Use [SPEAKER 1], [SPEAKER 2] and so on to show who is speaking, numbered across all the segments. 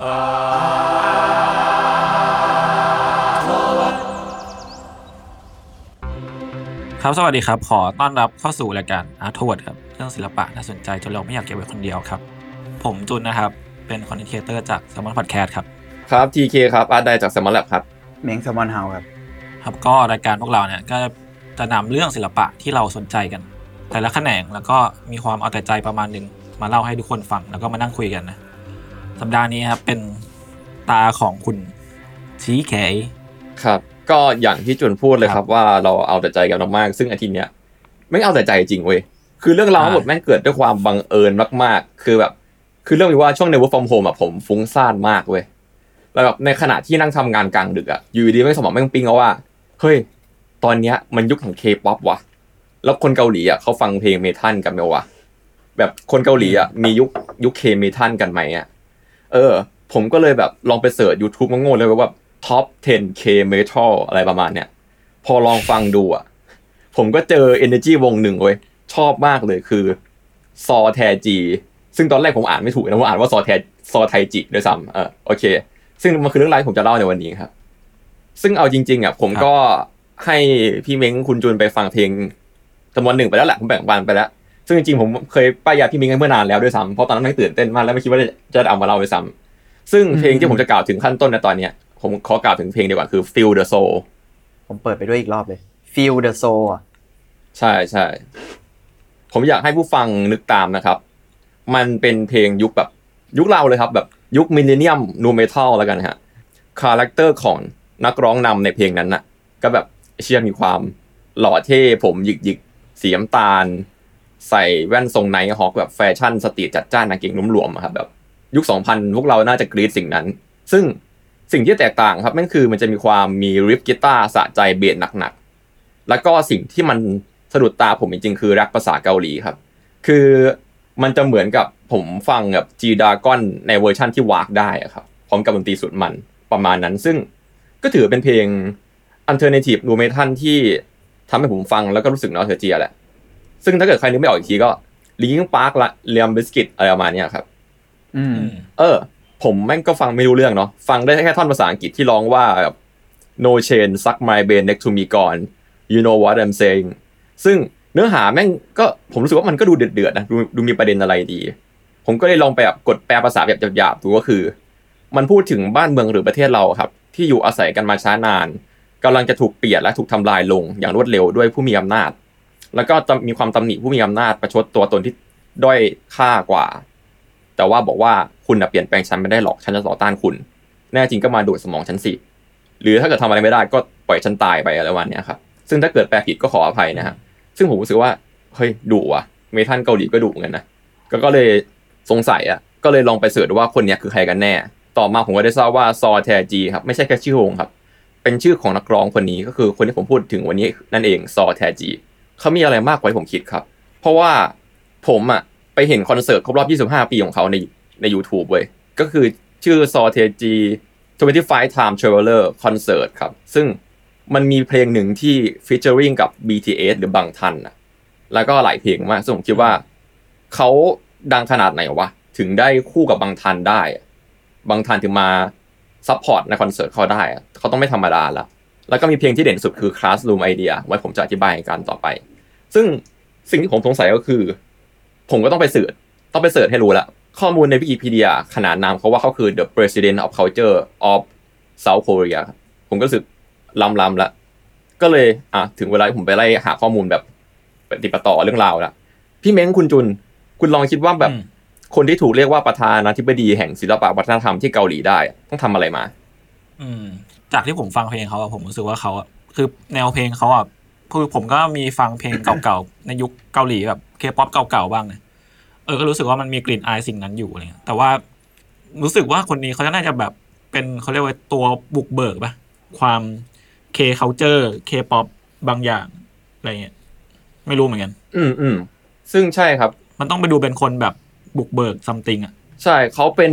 [SPEAKER 1] ครับ สวัสดีครับ ขอต้อนรับเข้าสู่รายการอาร์ทเวิร์ดครับ เรื่องศิลปะน่าสนใจจนเราไม่อยากเก็บไว้คนเดียวครับ ผมจุนนะครับ เป็นคอนเทนเตอร์จากสมอนพอดแคสต์ครับ
[SPEAKER 2] ครับ TK ครับ อาร์ตไดจากสมอลแลบครับ
[SPEAKER 3] เม้งแซมมอนเฮาครับ
[SPEAKER 1] ครับ ก็รายการพวกเราเนี่ยก็จะนำเรื่องศิลปะที่เราสนใจกัน แต่ละแขนงแล้วก็มีความเอาแต่ใจประมาณหนึ่งมาเล่าให้ทุกคนฟังแล้วก็มานั่งคุยกันนะ สัปดาห์นี้ครับเป็นตาของคุณชีเค
[SPEAKER 2] ครับ ก็อย่างที่จุนพูดเลยค
[SPEAKER 1] ครั
[SPEAKER 2] รับบว่าเราเอาแต่ใจกันมากๆซึ่งอาทิตย์เนี้ยไม่เอาแต่ใจจริงเว้ยคือเรื่องราวทั้งหมดแม่งเกิดด้วยความบังเอิญมากๆ คือแบบ คือเรื่องนี้ว่าช่วงใน work from home อะผมฟุ้งซ่านมากเว้ยแล้วแบบในขณะที่นั่งทำงานกลางดึกอะอยู่ดีๆแม่งสมองแม่งปิ๊งเอาว่าเฮ้ยตอนเนี้ยมันยุคของเคป๊อปว่ะแล้วคนเกาหลีอะเขาฟังเพลง metal กันไหมวะแบบคนเกาหลีอะมียุคยุค K-metal กันไหมอะ เออ ผมก็เลยแบบลองไป search YouTube งงๆเลยว่าท็อป 10K Metal อะไรประมาณเนี้ย พอลองฟังดูอะ ผมก็เจอ Energy วงหนึ่งเว้ย ชอบมากเลยคือซอแทจี ซึ่งตอนแรกผมอ่านไม่ถูกนะผมอ่านว่าซอแทซอไทจิด้วยซ้ำเออโอเค ซึ่งมันคือเรื่องราวที่ผมจะเล่าในวันนี้ครับ ซึ่งเอาจริง ๆอะผมก็ให้พี่เม้งคุณจูนไปฟังเพลงจำนวนหนึ่งไปแล้วแหละผมแบ่งปันไปแล้ว ซึ่งจริงๆผมเคยป้ายยาพี่เม้งเมื่อนานแล้วด้วยซ้ำเพราะตอนนั้นไม่งตื่นเต้นมากแล้วไม่คิดว่าจะจะเอามาเล่าด้วยซ้ำซึ่งเพลงที่ผมจะกล่าวถึงขั้นต้นในตอนเนี้ยผมขอกล่าวถึงเพลงดีกว่าคือ Feel the Soul
[SPEAKER 3] ผมเปิดไปด้วยอีกรอบเลย Feel the Soul อะ
[SPEAKER 2] ใช่ใช่ผมอยากให้ผู้ฟังนึกตามนะครับ มันเป็นเพลงยุคแบบยุคเราเลยครับแบบยุค millennium nu metal แล้วกันฮะ character ของนักร้องนำในเพลงนั้นน่ะ ก็แบบเชื่อมีความหล่อเท่ผมหยิกหยิกๆสีน้ำตาล ใส่แว่นทรงไนท์ฮอกแบบแฟชั่น street จัดจ้านกางเกงหลวมอะครับแบบยุค 2000 พวกเราน่าจะกรี๊ดสิ่งนั้น ซึ่งสิ่งที่แตกต่างครับนั่นคือมันจะมีความมี riff กีตาร์สะใจเบสหนักๆ แล้วก็สิ่งที่มันสะดุดตาผมจริงๆ คือแร็ปภาษาเกาหลีครับ คือมันจะเหมือนกับผมฟังแบบ G-Dragon ในเวอร์ชั่นที่ว้ากได้อะครับพร้อมกับดนตรีสุดมันประมาณนั้น ซึ่งก็ถือเป็นเพลง alternative nu metal ที่ทำให้ผมฟังแล้วก็รู้สึก nostalgia แหละ ซึ่งถ้าเกิดใครนึกไม่ออกอีกทีก็ Linkin Park และ Limp Bizkit อะไรประมาณเนี้ยครับ
[SPEAKER 3] อืม
[SPEAKER 2] เออ ผมแม่งก็ฟังไม่รู้เรื่องเนาะฟังได้แค่ท่อนภาษาอังกฤษที่ร้องว่าแบบ no chain suck my brain next to me ก่อน you know what I'm saying ซึ่งเนื้อหาแม่งก็ผมรู้สึกว่ามันก็ดูเดือดๆนะดูดูมีประเด็นอะไรดี ผมก็เลยลองไปแบบกดแปลภาษาแบบหยาบๆดูก็คือ มันพูดถึงบ้านเมืองหรือประเทศเราครับ ที่อยู่อาศัยกันมาช้านานกำลังจะถูกเปลี่ยนและถูกทำลายลงอย่างรวดเร็วด้วยผู้มีอำนาจ แล้วก็จะมีความตำหนิผู้มีอำนาจประชดตัวตนที่ด้อยค่ากว่า แต่ว่าบอกว่าคุณน่ะเปลี่ยนแปลงฉันไม่ได้หรอกฉันจะต่อต้านคุณ แน่จริงก็มาดูดสมองฉันสิหรือถ้าเกิดทำอะไรไม่ได้ก็ปล่อยฉันตายไปอะไรวันเนี้ยครับซึ่งถ้าเกิดแปลผิดก็ขออภัยนะฮะซึ่งผมรู้สึกว่าเฮ้ยดุว่ะเมทัลเกาหลีก็ดุเหมือนกันนะก็ก็เลยสงสัยอะก็เลยลองไปเสิร์ชว่าคนเนี้ยคือใครกันแน่ ต่อมาผมก็ได้ทราบว่าซอแทจีครับไม่ใช่แค่ชื่อวงครับ เป็นชื่อของนักร้องคนนี้ก็คือคนที่ผมพูดถึงวันนี้นั่นเองซอแทจี เขามีอะไรมากกว่าที่ผมคิดครับ เพราะว่าผมอะไปเห็นคอนเสิร์ตครบรอบ 25 ปีของเขาในใน YouTube เว้ย ก็คือชื่อซอเทจี25 Time Traveler Concert ครับ ซึ่งมันมีเพลงหนึ่งที่ featuring กับ BTS หรือบางทันอะแล้วก็หลายเพลงมากซึ่งผมคิดว่าเขาดังขนาดไหนวะ ถึงได้คู่กับบางทันได้ บางทันถึงมา support ในคอนเสิร์ตเขาได้เขาต้องไม่ธรรมดาละแล้วก็มีเพลงที่เด่นสุดคือ Classroom Idea ไว้ผมจะอธิบายกันต่อไป ซึ่งสิ่งที่ผมสงสัยก็คือ ผมก็ต้องไปเสิร์ชต้องไปเสิร์ชให้รู้ละข้อมูลในวิกิพีเดียขนานนามเขาว่าเขาคือ the president of culture of South Korea ครับผมก็รู้สึกลำลำๆละก็เลยอะถึงเวลาที่ผมไปไล่หาข้อมูลแบบปฏิปต่อเรื่องราวละพี่เม้งคุณจุน คุณลองคิดว่าแบบ
[SPEAKER 1] อืม
[SPEAKER 2] คนที่ถูกเรียกว่าประธานาธิบดีแห่งศิลปะวัฒนธรรมที่เกาหลีได้อะต้องทำอะไรมา
[SPEAKER 1] อืม จากที่ผมฟังเพลงเขาอะผมรู้สึกว่าเขาอะคือแนวเพลงเขาอะ คือผมก็มีฟังเพลงเก่าๆ ในยุคเกาหลีแบบเคป๊อปเก่าๆบ้างเนี่ยเออก็รู้สึกว่ามันมีกลิ่นอายสิ่งนั้นอยู่อะไรเงี้ยแต่ว่ารู้สึกว่าคนนี้เขาจะน่าจะแบบเป็นเขาเรียกว่าตัวบุกเบิกปะความ K-culture K-pop บางอย่างอะไรเงี้ยไม่รู้เหมือนกัน
[SPEAKER 2] อืมอืมซึ่งใช่ครับ
[SPEAKER 1] มันต้องไปดูเป็นคนแบบบุกเบิก something อะ
[SPEAKER 2] ใช่เขาเป็น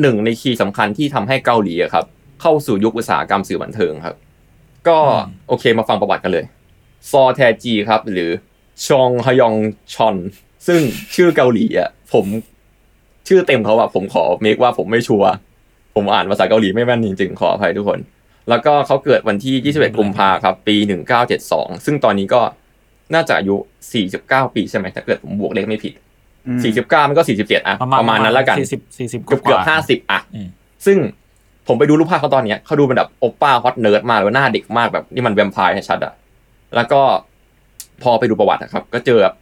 [SPEAKER 2] หนึ่งใน key สำคัญที่ทำให้เกาหลีอะครับ เข้าสู่ยุคอุตสาหกรรมสื่อบันเทิงครับ ก็โอเคมาฟังประวัติกันเลย ซอแทจีครับ หรือชองฮยองชอน ซึ่งชื่อเกาหลีอะผมชื่อเต็มเขาอะผมขอเมคว่าผมไม่ชัวร์ผมอ่านภาษาเกาหลีไม่แม่นจริงๆ ขออภัยทุกคน แล้วก็เขาเกิดวันที่ 21 กุมภาครับ ปี 1972 ซึ่งตอนนี้ก็น่าจะอายุ 49 ปีใช่ไหมถ้าเกิดผมบวกเลขไม่ผิด
[SPEAKER 3] อืม
[SPEAKER 2] 49 มันก็ 47อะประมาณนั้นแล้วกัน
[SPEAKER 1] สี่สิบสี่สิบ
[SPEAKER 2] เกือบเกือบห้าสิบอะ
[SPEAKER 1] อืม
[SPEAKER 2] ซึ่งผมไปดูรูปภาพเขาตอนเนี้ยเขาดูเป็นแบบโอปป้า hot nerd มากเลยหน้าเด็กมากแบบนี่มันแวมไพร์ชัดๆอะ แล้วก็พอไปดูประวัติอะครับ ก็เจอแบบ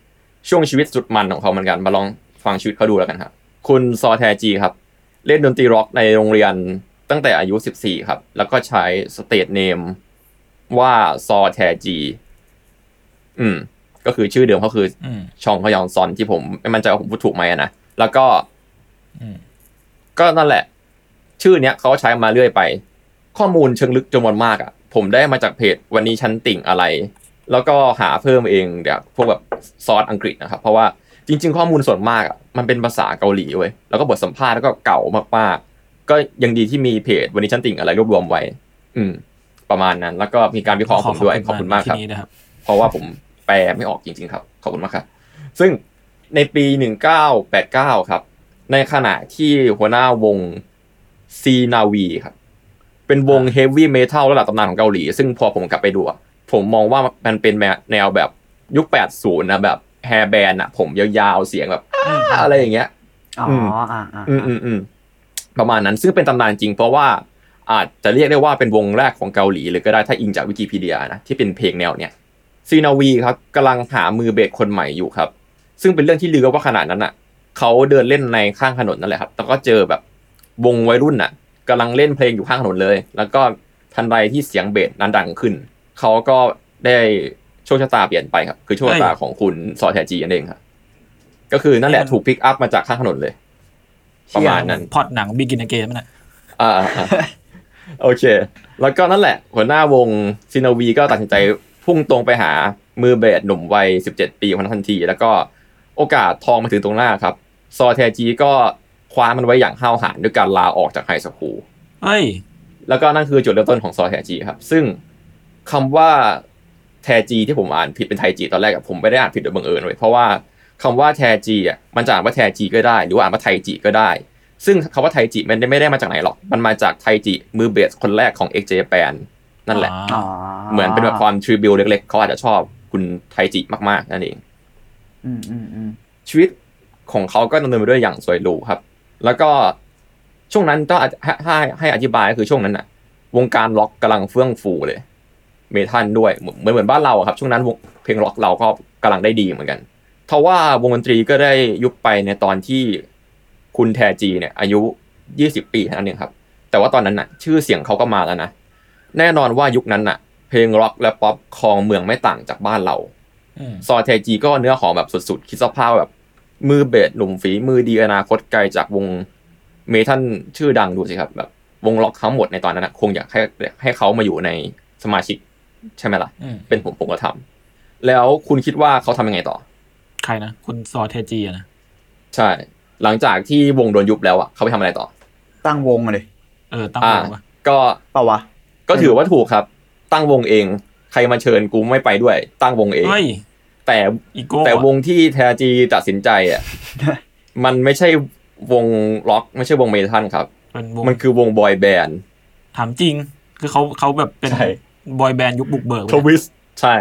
[SPEAKER 2] ช่วงชีวิตสุดมันของเขาเหมือนกัน มาลองฟังชีวิตเขาดูแล้วกันครับ คุณซอแทจีครับ เล่นดนตรีร็อกในโรงเรียนตั้งแต่อายุ 14 ครับ แล้วก็ใช้ stage name ว่าซอแทจี อืม ก็คือชื่อเดิมเขาคือ
[SPEAKER 1] อืม
[SPEAKER 2] ชองฮยองซอนที่ผมไม่มั่นใจว่าผมพูดถูกไหมอะนะ แล้วก็
[SPEAKER 1] อืม
[SPEAKER 2] ก็นั่นแหละ ชื่อเนี้ยเขาใช้มาเรื่อยไป ข้อมูลเชิงลึกจำนวนมากอะ ผมได้มาจากเพจวันนี้ฉันติ่งอะไร แล้วก็หาเพิ่มเองแบบพวกแบบซอสอังกฤษนะครับ เพราะว่าจริง ๆ ข้อมูลส่วนมากอะมันเป็นภาษาเกาหลีเว้ยแล้วก็บทสัมภาษณ์แล้วก็เก่ามากๆ ก็ยังดีที่มีเพจวันนี้ฉันติ่งอะไรรวบรวมไว้ อืม ประมาณนั้น แล้วก็มีการวิเคราะห์ผมด้วยขอบคุณมากครับ
[SPEAKER 1] ที่นี้นะครับ
[SPEAKER 2] เพราะว่าผมแปลไม่ออกจริง ๆ ครับขอบคุณมากครับซึ่งในปี 1989 ครับ ในขณะที่หัวหน้าวงซีนาวีครับ เป็นวงเฮฟวี่เมทัลระดับตำนานของเกาหลี ซึ่งพอผมกลับไปดูอะผมมองว่ามันเป็นแนวแบบยุค 80 นะแบบ hair band อะผมยาวๆ เสียงแบบอ้าอะไรอย่างเงี้ย
[SPEAKER 3] อ๋อ
[SPEAKER 2] อืม
[SPEAKER 3] อ่าอ่า
[SPEAKER 2] อืมอืมอืมประมาณนั้นซึ่งเป็นตำนานจริงเพราะว่าอาจจะเรียกได้ว่าเป็นวงแรกของเกาหลีเลยก็ได้ถ้าอิงจากวิกิพีเดียนะที่เป็นเพลงแนวเนี้ยซีนาวีครับกำลังหามือเบสคนใหม่อยู่ครับ ซึ่งเป็นเรื่องที่ลือว่าขนาดนั้นอะเขาเดินเล่นในข้างถนนนั่นแหละครับแล้วก็เจอแบบวงวัยรุ่นอะ กำลังเล่นเพลงอยู่ข้างถนนเลย แล้วก็ทันใดที่เสียงเบสนั้นดังขึ้น เขาก็ได้โชคชะตาเปลี่ยนไปครับ คือโชคชะตาของคุณซอแทจีนั่นเองครับก็คือนั่นแหละถูก pick up มาจากข้างถนนเลย ประมาณนั้น
[SPEAKER 1] พล็อตหนัง Begin Again มันนะ
[SPEAKER 2] อ่าอ่าโอเค แล้วก็นั่นแหละ หัวหน้าวงซินาวีก็ตัดสินใจพุ่งตรงไปหามือเบสหนุ่มวัย 17 ปีคนนั้นทันที แล้วก็โอกาสทองมาถึงตรงหน้าครับ ซอแทจีก็ คว้ามันไว้อย่างห้าวหาญด้วยการลาออกจากไฮสคูล
[SPEAKER 1] เฮ้ย
[SPEAKER 2] แล้วก็นั่นคือจุดเริ่มต้นของซอแทจีครับ ซึ่งคำว่าแทจีที่ผมอ่านผิดเป็นไทจีตอนแรกอะผมไม่ได้อ่านผิดโดยบังเอิญเลยเพราะว่าคำว่าแทจีอะมันจะอ่านว่าแทจีก็ได้ หรือว่าอ่านว่าไทจีก็ได้ ซึ่งคำว่าไทจิมันไม่ได้มาจากไหนหรอก มันมาจากไทจิมือเบสคนแรกของ x j p a n นั่นแหละ
[SPEAKER 3] อ๋อ
[SPEAKER 2] เหมือนเป็นแบบความทริบิวเล็กๆเขาอาจจะชอบคุณไทจิมากๆนั่นเอง
[SPEAKER 3] อืมอืมอืม
[SPEAKER 2] ชีวิตของเขาก็ดำเนินไปด้วยอย่างสวยหรูครับ แล้วก็ช่วงนั้นต้องให้ให้ให้อธิบายก็คือช่วงนั้นน่ะวงการล็อกกำลังเฟื่องฟูเลย เมทัลด้วยเหมือนเหมือนเหมือนบ้านเราอะครับ ช่วงนั้นวงเพลงล็อกเราก็กำลังได้ดีเหมือนกันทว่าวงดนตรีก็ได้ยุบไปในตอนที่คุณแทจีเนี่ย อายุ 20 ปีเท่านั้นเองครับ แต่ว่าตอนนั้นน่ะ ชื่อเสียงเขาก็มาแล้วนะแน่นอนว่ายุคนั้นน่ะ เพลงร็อกและป๊อปครองเมืองไม่ต่างจากบ้านเรา
[SPEAKER 1] อืม
[SPEAKER 2] ซอเทจีก็เนื้อหอมแบบสุดๆ คิดสภาพแบบ มือเบสหนุ่มฝีมือดีอนาคตไกลจากวงเมทัลชื่อดังดูสิครับแบบวงล็อกทั้งหมดในตอนนั้นนะคงอยากให้ให้เขามาอยู่ในสมาชิกใช่ไหมล่ะ
[SPEAKER 1] อืม
[SPEAKER 2] เป็นผมผมก็ทำแล้วคุณคิดว่าเขาทำยังไงต่อ
[SPEAKER 1] ใครนะ คุณซอเทจีอะนะ
[SPEAKER 2] ใช่ หลังจากที่วงโดนยุบแล้วอะเขาไปทำอะไรต่อ
[SPEAKER 3] ตั้งวงมาเลย
[SPEAKER 1] เออ ตั้ง
[SPEAKER 2] อ่าว
[SPEAKER 1] งปะ
[SPEAKER 2] ก็
[SPEAKER 3] เปล่าวะ
[SPEAKER 2] ก็ถือว่าถูกครับ ตั้งวงเอง ใครมาเชิญกูไม่ไปด้วย ตั้งวงเอง
[SPEAKER 1] เฮ้ย
[SPEAKER 2] แต่
[SPEAKER 1] อีโก้
[SPEAKER 2] แต่
[SPEAKER 1] อะ
[SPEAKER 2] วงที่แทจีตัดสินใจอะมันไม่ใช่วงล็อก ไม่ใช่วงเมทัลครับ
[SPEAKER 1] เป็นวง
[SPEAKER 2] มันคือวงบอยแบนด์
[SPEAKER 1] ถามจริง คือเขาเขาแบบเป็น
[SPEAKER 2] ใช่
[SPEAKER 1] บอยแบนด์ยุคบุกเบิก
[SPEAKER 2] ทวิสใช่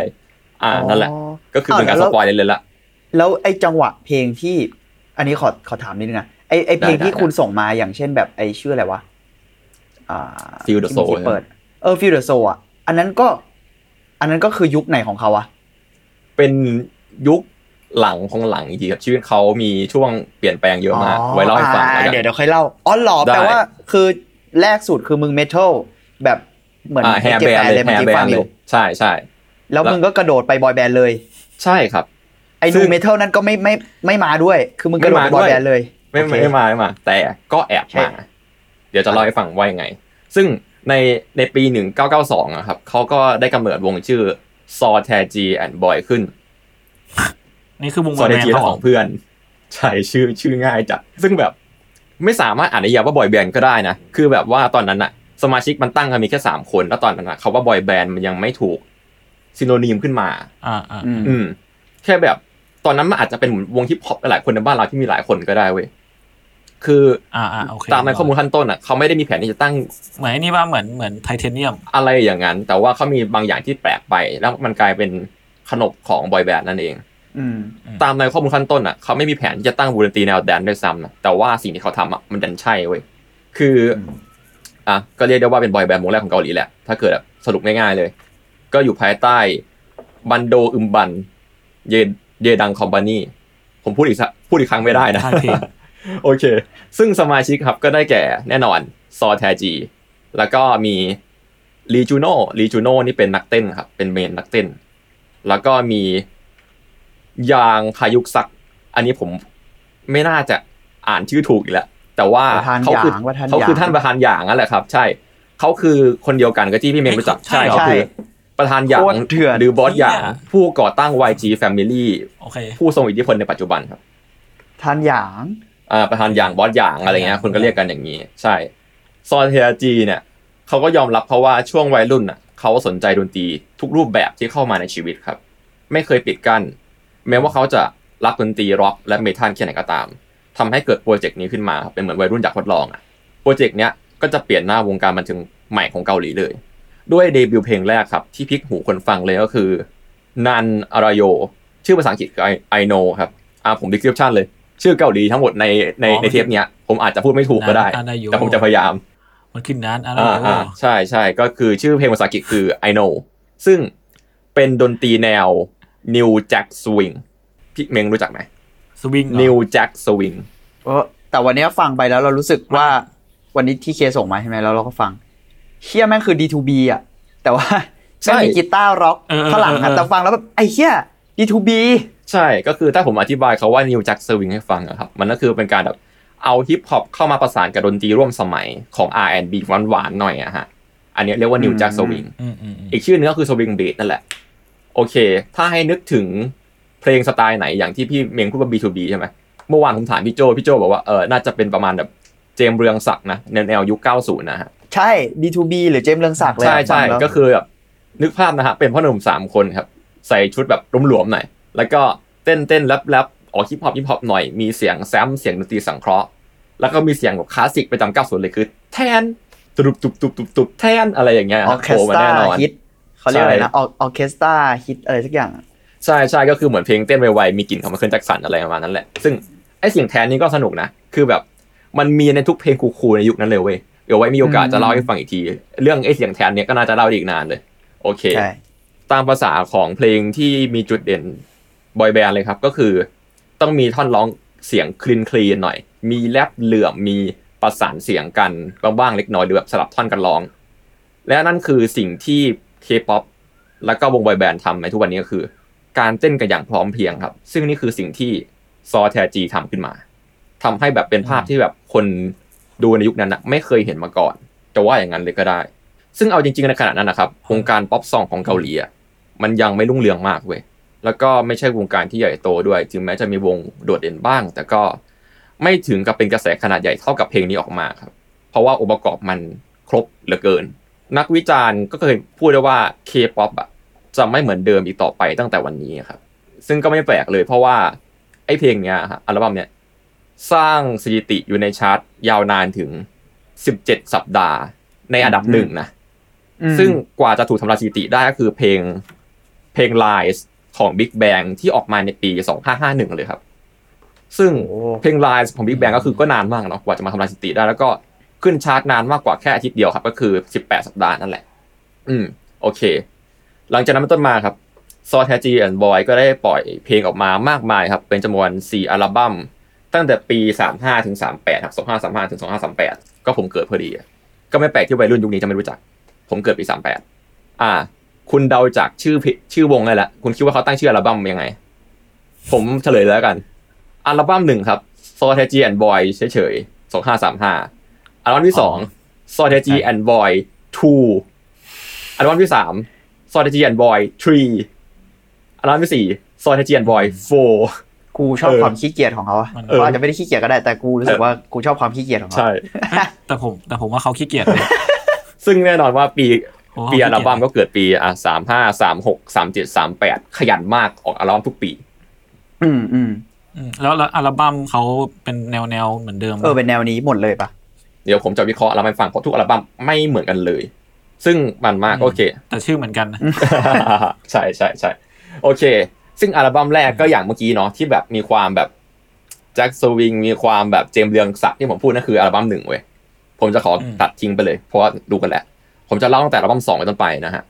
[SPEAKER 2] อ่านั่นแหละ ก็คือเป็นการสปอยเลยเลยละ
[SPEAKER 3] แล้วไอ้จังหวะเพลงที่ อันนี้ขอขอถามนิดนึงนะไอ้ไอ้เพลง
[SPEAKER 2] ได้
[SPEAKER 3] ที่
[SPEAKER 2] ได้
[SPEAKER 3] คุณส่งมาอย่างเช่นแบบไอ้ชื่ออะไรวะอ่า
[SPEAKER 2] Feel the
[SPEAKER 3] ที่เมื่อกี้
[SPEAKER 2] Soul
[SPEAKER 3] เปิดเออ Feel the Soul อะอันนั้นก็ อันนั้นก็คือยุคไหนของเขาวะ
[SPEAKER 2] เป็นยุคหลังของหลังอีกทีครับชีวิตเขามีช่วงเปลี่ยนแปลงเยอะมากไว้เล่าให้ฟัง
[SPEAKER 3] อ่
[SPEAKER 2] แล้วกัน
[SPEAKER 3] เดี๋ยวเดี๋ยวค่อยเล่าอ๋อเหรอ
[SPEAKER 2] ได้
[SPEAKER 3] แปลว่าคือแรกสุดคือมึงเมทัลแบบเหมือน
[SPEAKER 2] อ่าแฮร์
[SPEAKER 3] เก็
[SPEAKER 2] แบ
[SPEAKER 3] บ
[SPEAKER 2] น
[SPEAKER 3] แฟน
[SPEAKER 2] เล
[SPEAKER 3] เลยย
[SPEAKER 2] แฮ
[SPEAKER 3] เมื่อ
[SPEAKER 2] ร์
[SPEAKER 3] กี้
[SPEAKER 2] แบ
[SPEAKER 3] ฟั
[SPEAKER 2] น
[SPEAKER 3] งอ
[SPEAKER 2] เล
[SPEAKER 3] ยู่
[SPEAKER 2] ยใช่ใช่
[SPEAKER 3] แล้วมึงก็กระโดดไปบอยแบนด์เลย
[SPEAKER 2] ใช่ครับ
[SPEAKER 3] ไอ้
[SPEAKER 2] ซึ่
[SPEAKER 3] นู
[SPEAKER 2] ง
[SPEAKER 3] เมทัลนั้นก็ไม่ไม่ไม่มาด้วย คือมึงกระโดด
[SPEAKER 2] ไม่
[SPEAKER 3] ไป
[SPEAKER 2] มา
[SPEAKER 3] บอย
[SPEAKER 2] ด้วย
[SPEAKER 3] แบนด์เลย
[SPEAKER 2] ไม่
[SPEAKER 3] โอเค
[SPEAKER 2] ไม่ไม่มาไม่มา แต่ก็แอบ
[SPEAKER 3] ใช่
[SPEAKER 2] มาเดี๋ยวจะเล่าให้ฟังว่ายังไง ซึ่งในในปี 1992อะครับเขาก็ได้กำเนิดวงชื่อ ซอแทจีแอนด์บอยขึ้น
[SPEAKER 1] นี่คือวง
[SPEAKER 2] ซอ
[SPEAKER 1] แบ
[SPEAKER 2] แท
[SPEAKER 1] น
[SPEAKER 2] จี
[SPEAKER 1] ด์
[SPEAKER 2] และ
[SPEAKER 1] เขา
[SPEAKER 2] ของเพื่อน ใช่ชื่อชื่อง่ายจัดซึ่งแบบไม่สามารถอ่านนิยามว่าบอยแบนด์ก็ได้นะ คือแบบว่าตอนนั้นอะสมาชิกมันตั้งกันมีแค่สามคน แล้วตอนนั้นอะเขาว่าบอยแบนด์มันยังไม่ถูก synonym ขึ้นมา
[SPEAKER 1] อ่าอ่า
[SPEAKER 3] อืม
[SPEAKER 2] อืม แค่แบบตอนนั้นมันอาจจะเป็นเหมือนวงฮิปฮอปหลายคนในบ้านเราที่มีหลายคนก็ได้เว้ย คือ
[SPEAKER 1] อ่าอ่าโอเค
[SPEAKER 2] ตามในข้อมูลขั้นต้นอะเขาไม่ได้มีแผนที่จะตั้ง
[SPEAKER 1] เหมือนไอ้นี่ว่าเหมือนเหมือน Thaitanium
[SPEAKER 2] อะไรอย่างนั้น แต่ว่าเขามีบางอย่างที่แปลกไป แล้วมันกลายเป็นขนบของบอยแบนด์นั่นเอง
[SPEAKER 3] อืม
[SPEAKER 2] ตามในข้อมูลขั้นต้นอะเขาไม่มีแผนที่จะตั้งวงดนตรีแนวแดนซ์ด้วยซ้ำนะแต่ว่าสิ่งที่เขาทำอะมันดันใช่เว้ยคืออ
[SPEAKER 3] ม
[SPEAKER 2] อะก็เรียกได้ว่าเป็นบอยแบนด์วงแรกของเกาหลีแหละถ้าเกิดแบบสรุปง่ายๆเลย ก็อยู่ภายใต้บันโดอึมบัน เยเยดังคอมพานีผมพูดอีกสักพูดอีกครั้งไม่ได้นะ
[SPEAKER 1] ใช่เพลง
[SPEAKER 2] โอเค ซึ่งสมาชิกครับก็ได้แก่แน่นอนซอแทจี แล้วก็มีลีจูโน่ลีจูโน่นี่เป็นนักเต้นครับ เป็นเมนนักเต้น แล้วก็มียางคายุกซัก อันนี้ผมไม่น่าจะอ่านชื่อถูกอีกแล้วแต่ว่า
[SPEAKER 3] ประธาน
[SPEAKER 2] เขาคือ
[SPEAKER 3] หยางประธาน
[SPEAKER 2] เขาคือ
[SPEAKER 3] หยาง
[SPEAKER 2] ท่านประธานหยางนั่นแหละครับ ใช่เขาคือคนเดียวกันกับที่พี่เมงรู้จัก
[SPEAKER 1] ใช่เหรอ
[SPEAKER 2] เขาคือประธานหยาง
[SPEAKER 3] โคตรเถื่อน
[SPEAKER 2] หรือบอสหยาง
[SPEAKER 1] เหี้ย
[SPEAKER 2] ผู้ก่อตั้ง YG Family
[SPEAKER 1] โอเค
[SPEAKER 2] ผู้ทรงอิทธิพลในปัจจุบันครับ
[SPEAKER 3] ทานหยาง
[SPEAKER 2] อ่า ประธานอย่างบอสอย่างอะไรเงี้ยคุณก็เรียกกันอย่างนี้ ใช่ซอนเทียจีเนี่ยเขาก็ยอมรับเพราะว่าช่วงวัยรุ่นอะเขาสนใจดนตรีทุกรูปแบบที่เข้ามาในชีวิตครับ ไม่เคยปิดกั้นแม้ว่าเขาจะรักดนตรีร็อกและเมทัลแค่ไหนก็ตามทำให้เกิดโปรเจกต์นี้ขึ้นมาครับเป็นเหมือนวัยรุ่นอยากทดลองอะโปรเจกต์เนี้ยก็จะเปลี่ยนหน้าวงการบันเทิงใหม่ของเกาหลีเลย ด้วยเดบิวต์เพลงแรกครับ ที่พลิกหูคนฟังเลยก็คือนันอารายโยชื่อภาษาอังกฤษคือ I I know ครับอ่าผม disclaimer เลย ชื่อเกาหลีทั้งหมดในใน
[SPEAKER 1] อ๋อ
[SPEAKER 2] ในเทปเนี้ยผมอาจจะพูดไม่ถูกก็ได้
[SPEAKER 1] นันอารายโย
[SPEAKER 2] แต่ผมจะพยายาม
[SPEAKER 1] มันขึ้นนั้นอะไร
[SPEAKER 2] อ่า
[SPEAKER 1] โอ้
[SPEAKER 2] อ่าใช่ใช่ก็คือชื่อเพลงภาษาอังกฤษคือ I know ซึ่งเป็นดนตรีแนว New Jack Swing พี่เมงรู้จักไหม
[SPEAKER 1] สวิงเหรอ
[SPEAKER 2] New Jack Swing
[SPEAKER 3] เออแต่วันเนี้ยฟังไปแล้วเรารู้สึกว่าวันนี้ที่เคส่งมาใช่ไหมแล้วเราก็ฟังเหี้ยแม่งคือ D2B อะ แต่ว่า
[SPEAKER 2] ใช่
[SPEAKER 3] แม่งมีกีตาร์ร็อก
[SPEAKER 1] เออเออ
[SPEAKER 3] ข้างหลัง
[SPEAKER 1] เอ
[SPEAKER 3] อะ
[SPEAKER 1] อ
[SPEAKER 3] แต่ฟังแล้วแบบไอ้เหี้ย D2B
[SPEAKER 2] ใช่ก็คือถ้าผมอธิบายเขาว่า New Jack Swing ให้ฟังอะครับมันก็คือเป็นการแบบเอาฮิปฮอปเข้ามาประสานกับดนตรีร่วมสมัยของ R&B หวานๆหน่อยอะฮะอันเนี้ยเรียกว่า New Jack Swing
[SPEAKER 1] อืมอืมอืม
[SPEAKER 2] อีกชื่อนึงก็คือ Swing Beat นั่นแหละ โอเค ถ้าให้นึกถึงเพลงสไตล์ไหนอย่างที่พี่เมงพูดว่า D2B ใช่ไหมเมื่อวานผมถามพี่โจพี่โจบอกว่าเออน่าจะเป็นประมาณแบบเจมส์เรืองศักดิ์นะแนวแนวยุค 90 นะฮะ
[SPEAKER 3] ใช่ D2B หรือเจมส์เรืองศักดิ์เลย
[SPEAKER 2] ใช่
[SPEAKER 3] อะ
[SPEAKER 2] ใช่
[SPEAKER 3] ฟังแล้ว
[SPEAKER 2] ก็คือแบบนึกภาพนะฮะเป็นพ่อหนุ่มสามคนครับใส่ชุดแบบหลวมๆหน่อยแล้วก็ เต้นเต้นแรปแรปออกฮิปฮอปฮิปฮอปหน่อยมีเสียงแซมเสียงดนตรีสังเคราะห์ แล้วก็มีเสียงแบบคลาสสิกประจำ90เลยคือ แทนตุบตุบตุบตุบตุบแทนอะไรอย่างเงี้ย
[SPEAKER 3] อ
[SPEAKER 2] ค
[SPEAKER 3] อ
[SPEAKER 2] รับ
[SPEAKER 3] เค
[SPEAKER 2] โผล่
[SPEAKER 3] ส
[SPEAKER 2] มา
[SPEAKER 3] ตรา
[SPEAKER 2] แน่นอน
[SPEAKER 3] ฮิตเขาเรียกอะไร
[SPEAKER 2] ใช่
[SPEAKER 3] นะออเคสตราฮิตอะไรสักอย่างอะ
[SPEAKER 2] ใช่ใช่ก็คือเหมือนเพลงเต้นไวๆมีกลิ่นของมันเคลื่อนแจ็คสันอะไรประมาณนั้นแหละซึ่งไอ้เสียงแทนนี่ก็สนุกนะคือแบบมันมีในทุกเพลงคูลๆในยุคนั้นเลยเว้ยเดี๋ยวไว้มีโอกาสจะเล่าให้ฟังอีกที เรื่องไอ้เสียงแทนเนี่ยก็น่าจะเล่าได้อีกนานเลย โอเค
[SPEAKER 3] ใช่
[SPEAKER 2] ตามภาษาของเพลงที่มีจุดเด่น บอยแบนด์เลยครับ ก็คือต้องมีท่อนร้องเสียง clean clean หน่อย มีแรปเหลื่อมมีประสานเสียงกันบ้างๆเล็กน้อยหรือแบบสลับท่อนกันร้อง และนั่นคือสิ่งที่เคป๊อปแล้วก็วงบอยแบนด์ทำในทุกวันนี้ก็คือ การเต้นกันอย่างพร้อมเพรียงครับ ซึ่งนี่คือสิ่งที่ซอแทจีทำขึ้นมาทำให้แบบเป็นภาพที่แบบคนดูในยุคนั้นนะไม่เคยเห็นมาก่อน จะว่าอย่างนั้นเลยก็ได้ ซึ่งเอาจริงๆในขณะนั้นนะครับวงการป๊อปซองของเกาหลีมันยังไม่รุ่งเรืองมากเว้ย แล้วก็ไม่ใช่วงการที่ใหญ่โตด้วย ถึงแม้จะมีวงโดดเด่นบ้าง แต่ก็ไม่ถึงกับเป็นกระแสขนาดใหญ่เท่ากับเพลงนี้ออกมาครับ เพราะว่าองค์ประกอบมันครบเหลือเกิน นักวิจารณ์ก็เคยพูดได้ว่า K-POP อะจะไม่เหมือนเดิมอีกต่อไปตั้งแต่วันนี้ครับ ซึ่งก็ไม่แปลกเลยเพราะว่าไอ้เพลงเนี้ยฮะอัลบั้มเนี้ยสร้างสถิติอยู่ในชาร์ตยาวนานถึง 17 สัปดาห์ ในอันดับหนึ่งนะ
[SPEAKER 3] อืม
[SPEAKER 2] ซึ่งกว่าจะถูกทำลายสถิติได้ก็คือเพลงเพลง Lies ของ Big Bang ที่ออกมาในปี 2551 เลยครับ ซึ่งเพลง Rise ของ Big Bang ก็คือก็นานมากเนาะกว่าจะมาทำลายสถิติได้ แล้วก็ขึ้นชาร์ตนานมากกว่าแค่อาทิตย์เดียวครับ ก็คือ 18 สัปดาห์นั่นแหละ อืม โอเค หลังจากนั้นเป็นต้นมาครับซอแทจีแอนด์บอยก็ได้ปล่อยเพลงออกมามากมายครับ เป็นจำนวน 4 อัลบั้ม ตั้งแต่ปี 35 ถึง 38 ครับ 2535 ถึง 2538 ก็ผมเกิดพอดี ก็ไม่แปลกที่วัยรุ่นยุคนี้จะไม่รู้จัก ผมเกิดปี 38 อ่า คุณเดาจากชื่อเพชื่อวงได้แล้วคุณคิดว่าเขาตั้งชื่ออัลบั้มยังไง ผมเฉลยแล้วกัน อัลบั้มหนึ่งครับ s o t a g e and Boy เฉยๆสองห้าสามห้าอัลบั้มที่สอง s o t a g e and Boy two อัลบั้มที่สาม s o t a g e and Boy three อัลบั้มที่สี่ s o t a g e and Boy four
[SPEAKER 3] กูชอบ
[SPEAKER 2] เออ
[SPEAKER 3] ความขี้เกียจของเขาอะ
[SPEAKER 1] มัน
[SPEAKER 3] เขาอาจจะไม่ได้ขี้เกียจก็ได้แต่กูรู้สึกว่ากูชอบความขี้เกียจของเขา
[SPEAKER 2] ใช่
[SPEAKER 1] แต่ผมแต่ผมว่าเขาขี้เกียจเลย
[SPEAKER 2] ซึ่งแน่นอนว่าปี
[SPEAKER 1] โอ้
[SPEAKER 2] ปีอัลบั้ม
[SPEAKER 1] เขาขี้เกียจ
[SPEAKER 2] ก็เกิดปีอะสามห้าสามหกสามเจ็ดสามแปดขยันมากออกอัลบั้มทุกปี
[SPEAKER 3] อืมอืม
[SPEAKER 1] อืมแล้วแล้วอัลบั้มเขาเป็นแนวแนวเหมือนเดิม
[SPEAKER 3] เออเป็นแนวนี้หมดเลยปะ
[SPEAKER 2] เดี๋ยวผมจะวิเคราะห์อัลบั้มให้ฟังเพราะทุกอัลบั้มไม่เหมือนกันเลย ซึ่งมันมากโอเค
[SPEAKER 1] แต่ชื่อเหมือนกันนะ
[SPEAKER 2] ใช่ใช่ใช่โอเค ซึ่งอัลบั้มแรกก็อย่างเมื่อกี้เนาะที่แบบมีความแบบแจ็คสวิงมีความแบบเจมส์เรืองศักดิ์ที่ผมพูดนั่นคืออัลบั้มหนึ่งเว้ยผมจะขออ
[SPEAKER 1] ม
[SPEAKER 2] ตัดทิ้งไปเลย เพราะว่าดูกันแหละ ผมจะเล่าตั้งแต่อัลบั้มสองไปต้นไปนะฮะ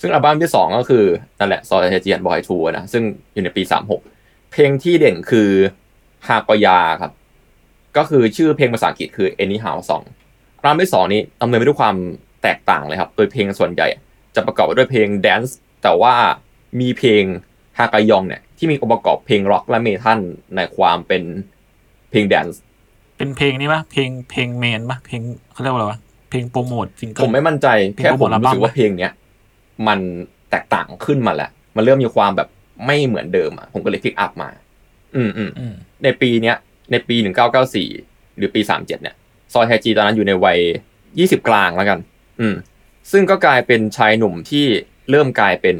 [SPEAKER 2] ซึ่งอัลบั้มที่สองก็คือนั่นแหละซอยเฮจียนบอยทัวนะซึ่งอยู่ในปีสามหกเพลงที่เด่นคือฮากอยาครับ ก็คือชื่อเพลงภาษาอังกฤษคือ Anyhow Song อัลบั้มที่สองนี้ดำเนินไปด้วยความแตกต่างเลยครับ โดยเพลงส่วนใหญ่ จะประกอบไปด้วยเพลงแดนซ์แต่ว่ามีเพลงฮากายองเนี่ยที่มีองค์ประกอบเพลงร็อกและเมทัลในความเป็นเพลงแดนซ์
[SPEAKER 1] เป็นเพลงนี้ปะเพลงเพลงเมนปะเพลงเขาเรียกว่าอะไรวะ เพลงโปรโมทซิงเกิล
[SPEAKER 2] ผมไม่มั่นใจ
[SPEAKER 1] เพลง
[SPEAKER 2] แค่ผม
[SPEAKER 1] โปรโมทอัลบั้
[SPEAKER 2] รู้
[SPEAKER 1] ม
[SPEAKER 2] สึกว่าเพลงเนี้ยมันแตกต่างขึ้นมาแล้วมันเริ่มมีความแบบไม่เหมือนเดิมอะผมก็เลยพิกอัพมา อืมอืม
[SPEAKER 1] อืม
[SPEAKER 2] ในปีเนี้ย ในปี1994หรือปี37เนี่ย ซอยแฮจีตอนนั้นอยู่ในวัย20กลางแล้วกัน อืม ซึ่งก็กลายเป็นชายหนุ่มที่เริ่มกลายเป็น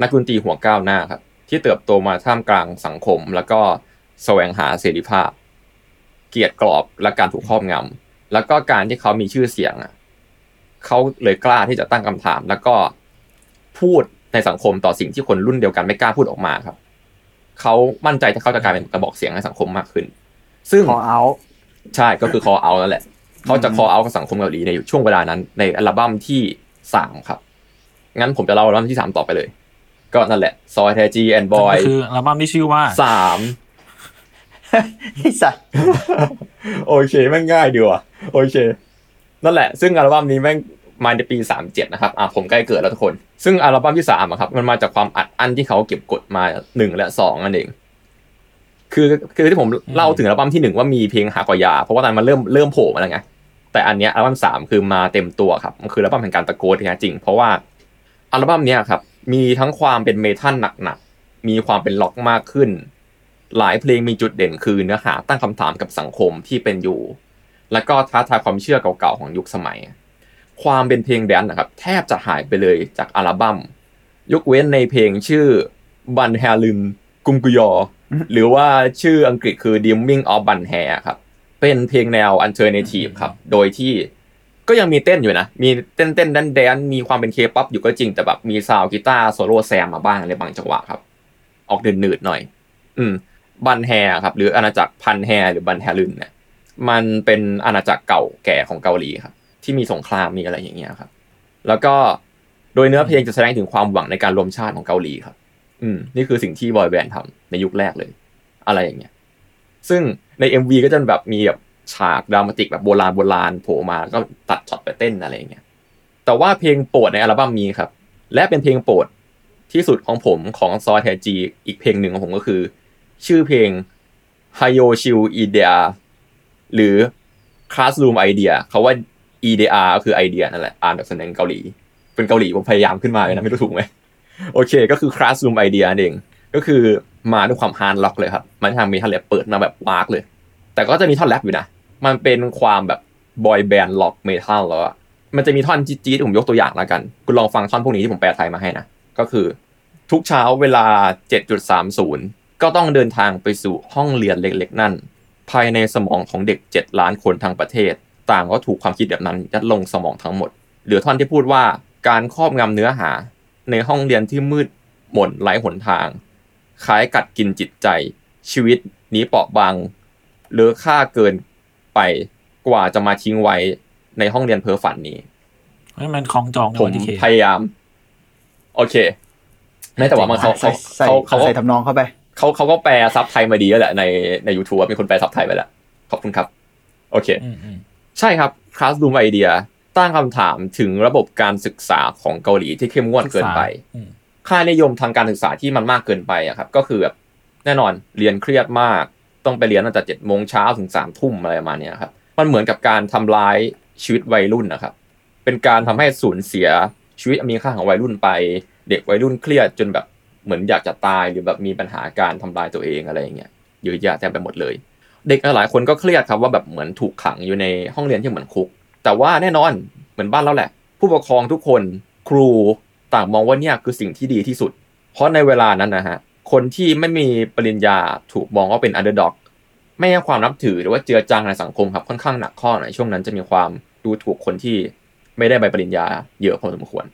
[SPEAKER 2] นักดนตรีหัวก้าวหน้าครับ ที่เติบโตมาท่ามกลางสังคม แล้วก็แสวงหาเสรีภาพ เกียรติกรอบและการถูกครอบงำ แล้วก็การที่เขามีชื่อเสียงอะเขาเลยกล้าที่จะตั้งคำถาม แล้วก็พูดในสังคมต่อสิ่งที่คนรุ่นเดียวกันไม่กล้าพูดออกมาครับเขามั่นใจที่เขาจะกลายเป็นกระบอกเสียงในสังคมมากขึ้น ซึ่ง
[SPEAKER 3] ขอเอา
[SPEAKER 2] ใช่ก็คือ call out นั่นแหละ เขาจะ call out กับสังคมเกาหลีในช่วงเวลานั้น ในอัลบั้มที่สามครับ งั้นผมจะเล่าอัลบั้มที่สามต่อไปเลย ก็นั่นแหละซอยแทจีแอนบอย
[SPEAKER 1] ก็คืออัลบั้มที่ชื่อว่า
[SPEAKER 2] สาม
[SPEAKER 3] ไอ้สัส
[SPEAKER 2] โอเคแม่งง่ายดีว่ะโอเค นั่นแหละ ซึ่งอัลบั้มนี้แม่งมาในปีสามเจ็ดนะครับอะผมใกล้เกิดแล้วทุกคน ซึ่งอัลบั้มที่สามอะครับ มันมาจากความอัดอั้นที่เขาเก็บกดมาหนึ่งและสองนั่นเอง คือคือที่ผมเล่าถึงอัลบั้มที่หนึ่งว่ามีเพลงหากอยา เพราะว่าตอนนนมันเริ่มเริ่มโผล่มาแล้วไง แต่อันเนี้ยอัลบั้มสามคือมาเต็มตัวครับ มันคืออัลบั้มแห่งการตะโกนที่แท้จริง เพราะว่าอัลบั้มเนี้ยครับ มีทั้งความเป็นเมทัลหนักๆ มีความเป็นร็อกมากขึ้น หลายเพลงมีจุดเด่นคือเนื้อหาตั้งคำถามกับสังคมที่เป็นอยู่ แล้วก็ท้าทายความเชื่อเก่าๆของยุคสมัย ความเป็นเพลงแดนซ์นะครับ แทบจะหายไปเลยจากอัลบั้มยกเว้นในเพลงชื่อบันแฮลินกุมกุยอ หรือว่าชื่ออังกฤษคือ Dreaming of Balhae ครับ เป็นเพลงแนว alternative ครับ โดยที่ก็ยังมีเต้นอยู่นะ มีเต้นเต้นแดนซ์แดนซ์มีความเป็นเคป๊อปอยู่ก็จริง แต่แบบมีซาวกีตาร์โซโล่แซมมาบ้างในบางจังหวะครับ ออกเหนืดๆหน่อย อืม บันแฮครับ หรืออาณาจักรพันแฮหรือบันแฮลุนเนี่ยมันเป็นอาณาจักรเก่าแก่ของเกาหลีครับ ที่มีสงครามมีอะไรอย่างเงี้ยครับ แล้วก็โดยเนื้อเพลงจะแสดงถึงความหวังในการรวมชาติของเกาหลีครับ อืมนี่คือสิ่งที่บอยแบนด์ทำในยุคแรกเลย อะไรอย่างเงี้ย ซึ่งใน MV ก็จะแบบมีแบบฉาก dramatic แบบโบราณโบราณโผล่มาแล้วก็ตัดช็อตไปเต้นอะไรอย่างเงี้ย แต่ว่าเพลงโปรดในอัลบั้มนี้ครับ และเป็นเพลงโปรดที่สุดของผมของซอแทจีอีกเพลงหนึ่งของผมก็คือ ชื่อเพลง h a y o s h i u Idea หรือ Classroom Idea คำว่า 이데아 ก็คือไอเดียนั่นแหละ อ่านแบบสำเนียงเกาหลี เป็นเกาหลีผมพยายามขึ้นมาเลยนะ ไม่รู้ถูกไหม โอเค ก็คือ Classroom Idea นั่นเอง ก็คือมาด้วยความ hard rock เลยครับ มันทางมีท่อนแรปเปิดมาแบบว้ากเลย แต่ก็จะมีท่อนแรปอยู่นะ มันเป็นความแบบบอยแบนด์ล็อกเมทัลแล้วอะมันจะมีท่อนจี๊ดๆผมยกตัวอย่างแล้วกัน คุณลองฟังท่อนพวกนี้ที่ผมแปลไทยมาให้นะ ก็คือ ทุกเช้าเวลา 7.30 ก็ต้องเดินทางไปสู่ห้องเรียนเล็กๆ นั่น ภายในสมองของเด็ก 7 ล้านคนทั้งประเทศ ต่างก็ถูกความคิดแบบนั้นยัดลงสมองทั้งหมด เหลือท่อนที่พูดว่าการครอบงำเนื้อหา ในห้องเรียนที่มืดหม่นไร้หนทางคล้ายกัดกินจิตใจ ชีวิตนี้เปราะบางเหลือค่าเกินไปกว่าจะมาทิ้งไว้ในห้องเรียนเพ้อฝันนี้
[SPEAKER 1] เฮ้ยมันคล้องจองใน
[SPEAKER 2] ผม
[SPEAKER 1] วันที่เค
[SPEAKER 2] พยายาม โอเคไม่แต่ว่ามันเขาเขา
[SPEAKER 3] ใส่
[SPEAKER 2] เขาเขา
[SPEAKER 3] ใส่ทำนองเข้าไป
[SPEAKER 2] เขาเขาก็แปลซับไทยมาดีแล้วแหละในใน YouTube มีคนแปลซับไทยไปแล้ว ขอบคุณครับ โอเค
[SPEAKER 1] อืมอืม
[SPEAKER 2] ใช่ครับ Classroom Idea ตั้งคำถามถึงระบบการศึกษาของเกาหลีที่เข้มงวดเกินไป
[SPEAKER 1] อืม
[SPEAKER 2] ค่านิยมทางการศึกษาที่มันมากเกินไปอะครับ ก็คือแบบแน่นอนเรียนเครียดมาก ต้องไปเรียนตั้งแต่เจ็ดโมงเช้าถึงสามทุ่มอะไรประมาณเนี้ยครับ มันเหมือนกับการทำร้ายชีวิตวัยรุ่นนะครับ เป็นการทำให้สูญเสียชีวิตอันมีค่าของวัยรุ่นไป เด็กวัยรุ่นเครียดจนแบบ เหมือนอยากจะตายหรือแบบมีปัญหาการทำลายตัวเองอะไรอย่างเงี้ยเยอะแยะเต็มไปหมดเลย เด็กหลายคนก็เครียดครับว่าแบบเหมือนถูกขังอยู่ในห้องเรียนที่เหมือนคุก แต่ว่าแน่นอนเหมือนบ้านเราแหละ ผู้ปกครองทุกคนครูต่างมองว่าเนี่ยคือสิ่งที่ดีที่สุด เพราะในเวลานั้นนะฮะคนที่ไม่มีปริญญาถูกมองว่าเป็น underdog ไม่ให้ความนับถือหรือว่าเจือจางในสังคมครับค่อนข้างหนักข้อในช่วงนั้นจะมีความดูถูกคนที่ไม่ได้ใบปริญญาเยอะพอสมควร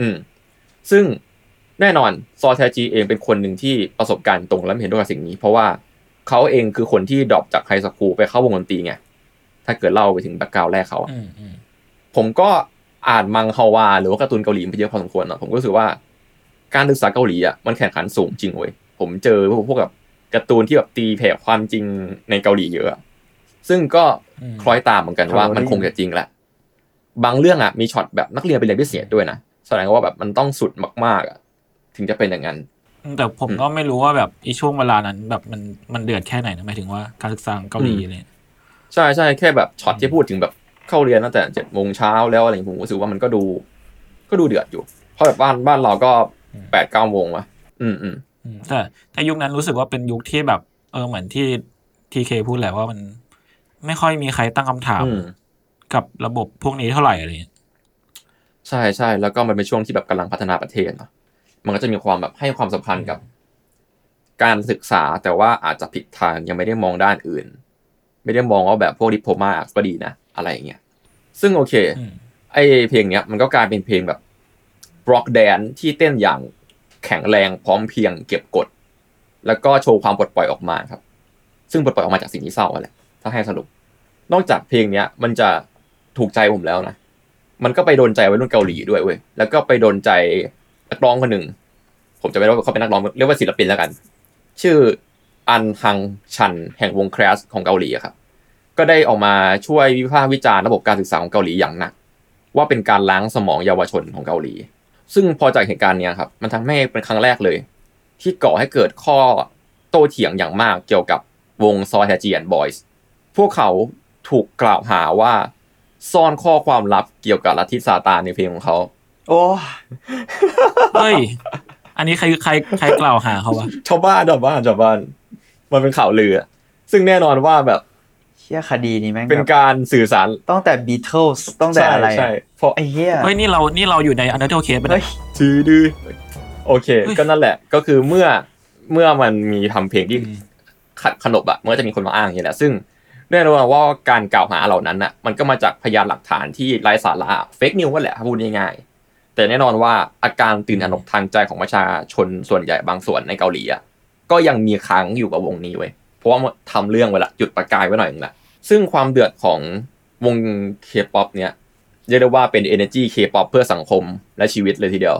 [SPEAKER 2] อืม ซึ่ง แน่นอนซอแทจีเองเป็นคนหนึ่งที่ประสบการณ์ตรงและเห็นด้วยกับสิ่งนี้ เพราะว่าเขาเองคือคนที่ drop จาก high school ไปเข้าวงดนตรีไง ถ้าเกิดเล่าไปถึง background แรกเขาอะ
[SPEAKER 1] อืมอืม
[SPEAKER 2] ผมก็อ่านมังฮวา หรือว่าการ์ตูนเกาหลีมาเยอะพอสมควรนะผมก็รู้สึกว่า การศึกษาเกาหลีอะมันแข่งขันสูงจริงเว้ยผมเจอพวกแบบการ์ตูนที่แบบตีแผ่ความจริงในเกาหลีเยอะ ซึ่งก็คล้อยตามเหมือนกันว่ามันคงจะจริงแหละ บางเรื่องอะมีช็อตแบบนักเรียนไปเรียนพิเศษด้วยนะ แสดงว่าแบบมันต้องสุดมากๆอะ ถึงจะเป็นอย่างนั้น
[SPEAKER 1] แต่ผมก็ไม่รู้ว่าแบบอีช่วงเวลานั้น แบบมันมันเดือดแค่ไหนนะหมายถึงว่าการศึกษาของเกาหลี
[SPEAKER 2] อืม
[SPEAKER 1] อะไรเลย
[SPEAKER 2] ใช่ใช่แค่แบบช็อตที่พูดถึงแบบเข้าเรียนตั้งแต่เจ็ดโมงเช้าแล้วอะไรอย่างเงี้ยผมรู้สึกว่ามันก็ดู ก็ดูเดือดอยู่ เพราะแบบบ้านบ้านเราก็แปดเก้าโมงวะอืมอืม
[SPEAKER 1] อืมแต่แต่ยุคนั้นรู้สึกว่าเป็นยุคที่แบบ เออเหมือนที่ทีเคพูดแหละว่ามันไม่ค่อยมีใครตั้งคำถาม
[SPEAKER 2] อืม
[SPEAKER 1] กับระบบพวกนี้เท่าไหร่อะไรเงี้ย
[SPEAKER 2] ใช่ใช่แล้วก็มันเป็นช่วงที่แบบกำลังพัฒนาประเทศเนอะ มันก็จะมีความแบบให้ความสำคัญกับ การศึกษาแต่ว่าอาจจะผิดทางยังไม่ได้มองด้านอื่น ไม่ได้มองว่าแบบพวกดิโพมาก็ดีนะ อะไรอย่างเงี้ยซึ่งโอเค
[SPEAKER 1] อืม
[SPEAKER 2] ไอเพลงเนี้ยมันก็กลายเป็นเพลงแบบร็อกแดนที่เต้นอย่างแข็งแรงพร้อมเพรียงเก็บกด แล้วก็โชว์ความปลดปล่อยออกมาครับ ซึ่งปลดปล่อยออกมาจากสิ่งที่เศร้าอะแหละถ้าให้สรุป นอกจากเพลงเนี้ย มันจะถูกใจผมแล้วนะ มันก็ไปโดนใจวัยรุ่นเกาหลีด้วยเว้ยแล้วก็ไปโดนใจ นักร้องคนหนึ่ง ผมจะไม่รู้ว่าเขาเป็นนักร้องเรียกว่าศิลปินแล้วกัน ชื่ออันฮังชันแห่งวงแครสของเกาหลีครับ ก็ได้ออกมาช่วยวิพากษ์วิจารณ์ระบบการศึกษาของเกาหลีอย่างหนัก ว่าเป็นการล้างสมองเยาวชนของเกาหลี ซึ่งพอจากเหตุการณ์นี้ครับ มันทำให้เป็นครั้งแรกเลย ที่ก่อให้เกิดข้อโต้เถียงอย่างมากเกี่ยวกับวงซอแทจี and Boys พวกเขาถูกกล่าวหาว่าซ่อนข้อความลับเกี่ยวกับลัทธิซาตานในเพลงของเขา
[SPEAKER 3] โอ้
[SPEAKER 1] เฮ้ย อันนี้ใครใครใครกล่าวหาเขาวะ
[SPEAKER 2] ชาวบ้านชาวบ้านชาวบ้าน มันเป็นข่าวลืออะซึ่งแน่นอนว่าแบบ
[SPEAKER 3] เชี่ยคดีนี้แม่ง
[SPEAKER 2] เป็น
[SPEAKER 3] แบบ
[SPEAKER 2] การสื่อสาร
[SPEAKER 3] ตั้งแต่บีเทิลส์ตั้งแต่อะไร
[SPEAKER 2] ใช่เพราะ
[SPEAKER 3] ไอ้เหี้ย
[SPEAKER 1] เฮ้ยนี่เรานี่เราอยู่ใน Untitled Case ไป
[SPEAKER 3] เฮ้ย
[SPEAKER 2] ถือดื้อโอเค
[SPEAKER 1] เฮ้ย
[SPEAKER 2] ก็นั่นแหละ ก็คือเมื่อเมื่อมันมีทำเพลงที่
[SPEAKER 1] อืม
[SPEAKER 2] ขัดขนบอะมันก็จะมีคนมาอ้างอย่างนี้แหละซึ่งแน่นอนว่าการกล่าวหาเหล่านั้นอะมันก็มาจากพยานหลักฐานที่ไร้สาระเฟกนิวก็แหละถ้าพูดง่ายๆ แต่แน่นอนว่าอาการตื่นตระหนกทางใจของประชาชนส่วนใหญ่บางส่วนในเกาหลีอะก็ยังมีค้างอยู่กับวงนี้เว้ยเพราะว่ามันทำเรื่องไว้ละจุดประกายไว้หน่อยนึงละซึ่งความเดือดของวงเคป๊อปเนี่ยเรียกได้ว่าเป็น energy K-pop เพื่อสังคมและชีวิตเลยทีเดียว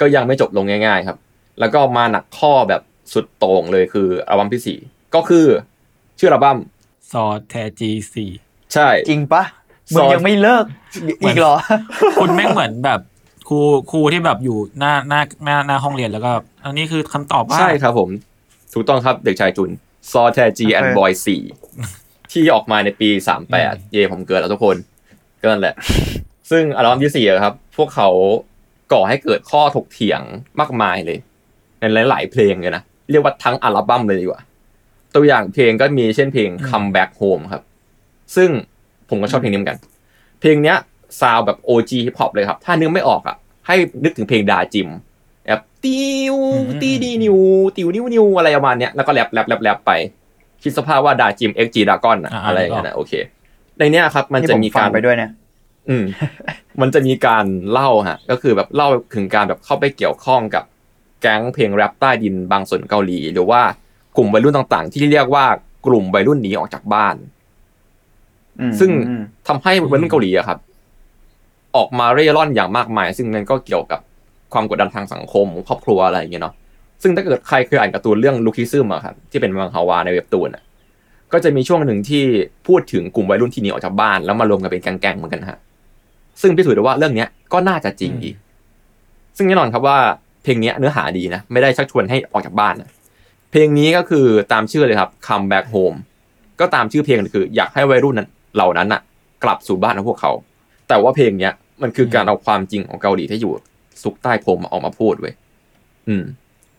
[SPEAKER 2] ก็ยังไม่จบลงง่าย ๆ ครับ แล้วก็มาหนักข้อแบบสุดโต่งเลยคืออัลบั้มที่สี่ก็คือ ชื่ออัลบั้ม
[SPEAKER 1] ซอแทจีสี่
[SPEAKER 2] ใช่
[SPEAKER 3] จริงปะ
[SPEAKER 2] ซ
[SPEAKER 3] มึง
[SPEAKER 2] อย
[SPEAKER 3] ยังไม่เลิกอีกเหรอ
[SPEAKER 1] คุณแม่งเหมือนแบบ ครูครูที่แบบอยู่หน้าหน้าหน้าหน้าห้องเรียนแล้วก็ อันนี้คือคำตอบว่า
[SPEAKER 2] ใช่ครับผม ถูกต้องครับเด็กชายจุนซอแทจีแอนบอยสี่ที่ออกมาในปีสามแปดเย่ผมเกิดแล้วทุกคนก็นั่นแหละ ซึ่งอัลบั้มที่สี่อะครับ พวกเขาก่อให้เกิดข้อถกเถียงมากมายเลย ในหลาย ๆ เพลงเลยนะ เรียกว่าทั้งอัลบั้มเลยดีกว่า ตัวอย่างเพลงก็มีเช่นเพลง Come Back Home ครับ ซึ่งผมก็ชอบเพลงนี้เหมือนกัน เพลงเนี้ย ซาวแบบ OG hip hop เลยครับ ถ้านึกไม่ออกอะ ให้นึกถึงเพลงดาจิมแบบติวตีดีนิวติวนิวนิวอะไรประมาณเนี้ยแล้วก็แรปแรปแรปแรปไป คิดสภาพว่าดาจิม XG Dragon อะ
[SPEAKER 1] อ่า
[SPEAKER 2] อะไรอย่างเงี้ยนะโอเค ในเนี้ยครับ มัน
[SPEAKER 3] ที่
[SPEAKER 2] จะ
[SPEAKER 3] ผม
[SPEAKER 2] มี
[SPEAKER 3] ฟั
[SPEAKER 2] กางร
[SPEAKER 3] ไปด้วยเนี่ย
[SPEAKER 2] อืมมันจะมีการเล่าฮะ ก็คือแบบเล่าถึงการแบบเข้าไปเกี่ยวข้องกับแก๊งเพลงแรปใต้ดินบางส่วนเกาหลี หรือว่ากลุ่มวัยรุ่นต่างๆ ที่เรียกว่ากลุ่มวัยรุ่นหนีออกจากบ้าน
[SPEAKER 3] อืม
[SPEAKER 2] ซึ่ง
[SPEAKER 3] อืม
[SPEAKER 2] ทำให้วัยรุ่นเกาหลีอะครับ ออกมาเร่ร่อนอย่างมากมาย ซึ่งมันก็เกี่ยวกับความกดดันทางสังคม ครอบครัวอะไรอย่างเงี้ยเนาะซึ่งถ้าเกิดใครเคยอ่านการ์ตูนเรื่องลูคิซึมอะครับที่เป็นมังฮาวาในเว็บตูนอะก็จะมีช่วงหนึ่งที่พูดถึงกลุ่มวัยรุ่นที่หนีออกจากบ้านแล้วมารวมกันเป็นแก๊งๆเหมือนกันฮะซึ่งพิสูจน์ได้ว่าเรื่องเนี้ยก็น่าจะจริงอีก ซึ่งแน่นอนครับว่าเพลงเนี้ยเนื้อหาดีนะ ไม่ได้ชักชวนให้ออกจากบ้านนะเพลงนี้ก็คือตามชื่อเลยครับ Come Back Home ก็ตามชื่อเพลงคือ อยากให้วัยรุ่นนั้นเหล่านั้นน่ะกลับสู่บ้านของพวกเขา แต่ว่าเพลงเนี้ย มันคือการเอาความจริงของเกาหลีที่อยู่ซุกใต้พรมออกมาพูดเว้ยอืม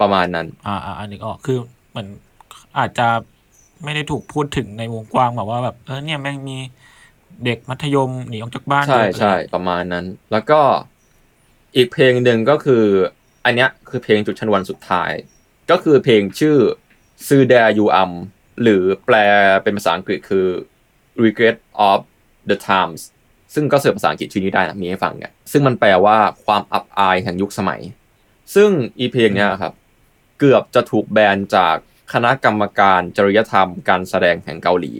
[SPEAKER 2] ประมาณนั้น
[SPEAKER 1] อ่าอ่าอันนึกออกคือเหมือนอาจจะไม่ได้ถูกพูดถึงในวงกว้างแบบว่าแบบเออเนี่ยแม่งมีเด็กมัธยมหนีออกจากบ้าน
[SPEAKER 2] ใช่
[SPEAKER 1] เยอะ
[SPEAKER 2] ใช่ประมาณนั้น แล้วก็อีกเพลงหนึ่งก็คือ อันเนี้ยคือเพลงจุดชนวนสุดท้าย ก็คือเพลงชื่อซ d เด r ยูอัมหรือแปลเป็นภาษาอังกฤษคือ regret of the times ซึ่งก็เสิร์ฟภาษาอังกฤษชื่อนี้ได้นะมีให้ฟังเนี่ยซึ่งมันแปลว่าความอับอายแห่งยุคสมัย ซึ่งอีเพลงเนี้ยครับ เกือบจะถูกแบนจากคณะกรรมการจริยธรรมการแสดงแห่งเกาหลี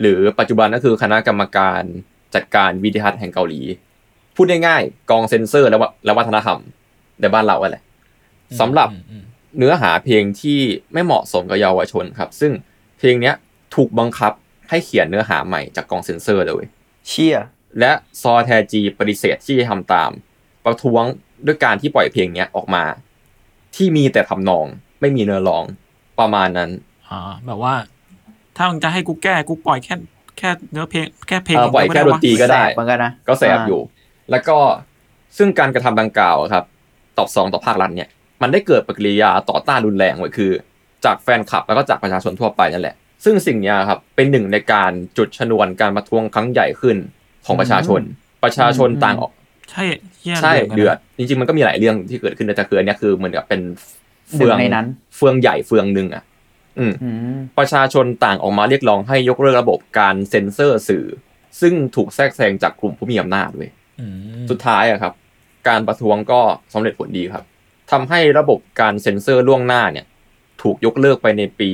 [SPEAKER 2] หรือปัจจุบันก็คือคณะกรรมการจัดการวิทยาทัศน์แห่งเกาหลี พูดง่ายๆกองเซนเซอร์และวะและวัฒนธรรมในบ้านเราอะไรสำหรับ
[SPEAKER 1] อืมอืม
[SPEAKER 2] เนื้อหาเพลงที่ไม่เหมาะสมกับเยาวชนครับ ซึ่งเพลงเนี้ยถูกบังคับให้เขียนเนื้อหาใหม่จากกองเซนเซอร์เลย
[SPEAKER 3] เชี่ย
[SPEAKER 2] และซอแทจีปฏิเสธที่จะทำตาม ประท้วงด้วยการที่ปล่อยเพลงเนี้ยออกมา ที่มีแต่ทำนอง ไม่มีเนื้อร้องประมาณนั้น
[SPEAKER 1] อ่าแบบว่า ถ้ามึงจะให้กูแก้กูปล่อยแค่แค่เนื้อเพลงแค่เพลง
[SPEAKER 2] เออปล่อยแค่ดนตรีก็ได้
[SPEAKER 3] แสบเหมือนกันนะ
[SPEAKER 2] ก็แสบอยู่ แล้วก็ซึ่งการกระทำดังกล่าวครับ ตอบสองต่อภาครัฐเนี่ย มันได้เกิดปฏิกิริยาต่อต้านรุนแรงไว้คือ จากแฟนคลับแล้วก็จากประชาชนทั่วไปนั่นแหละ ซึ่งสิ่งเนี้ยครับเป็นหนึ่งในการจุดชนวนการประท้วงครั้งใหญ่ขึ้น ของประชาชน ประชาชนต่างออก
[SPEAKER 1] ใช่เหี้ย
[SPEAKER 2] ใช่
[SPEAKER 1] หมืนกันนะ
[SPEAKER 2] เดือด จริง ๆ มันก็มีหลายเรื่องที่เกิดขึ้นแต่คืออันเนี้ยคือเหมือนกับเป็นเฟือง
[SPEAKER 3] หนึ่งในนั้น
[SPEAKER 2] เฟืองใหญ่เฟืองหนึ่งอะอืม
[SPEAKER 3] อืม
[SPEAKER 2] ประชาชนต่างออกมาเรียกร้องให้ยกเลิกระบบการเซ็นเซอร์สื่อ ซึ่งถูกแทรกแซงจากกลุ่มผู้มีอำนาจเว้ย
[SPEAKER 1] อืม
[SPEAKER 2] สุดท้ายอะครับ การประท้วงก็สำเร็จผลดีครับทำให้ระบบการเซ็นเซอร์ล่วงหน้าเนี่ย ถูกยกเลิกไปในปี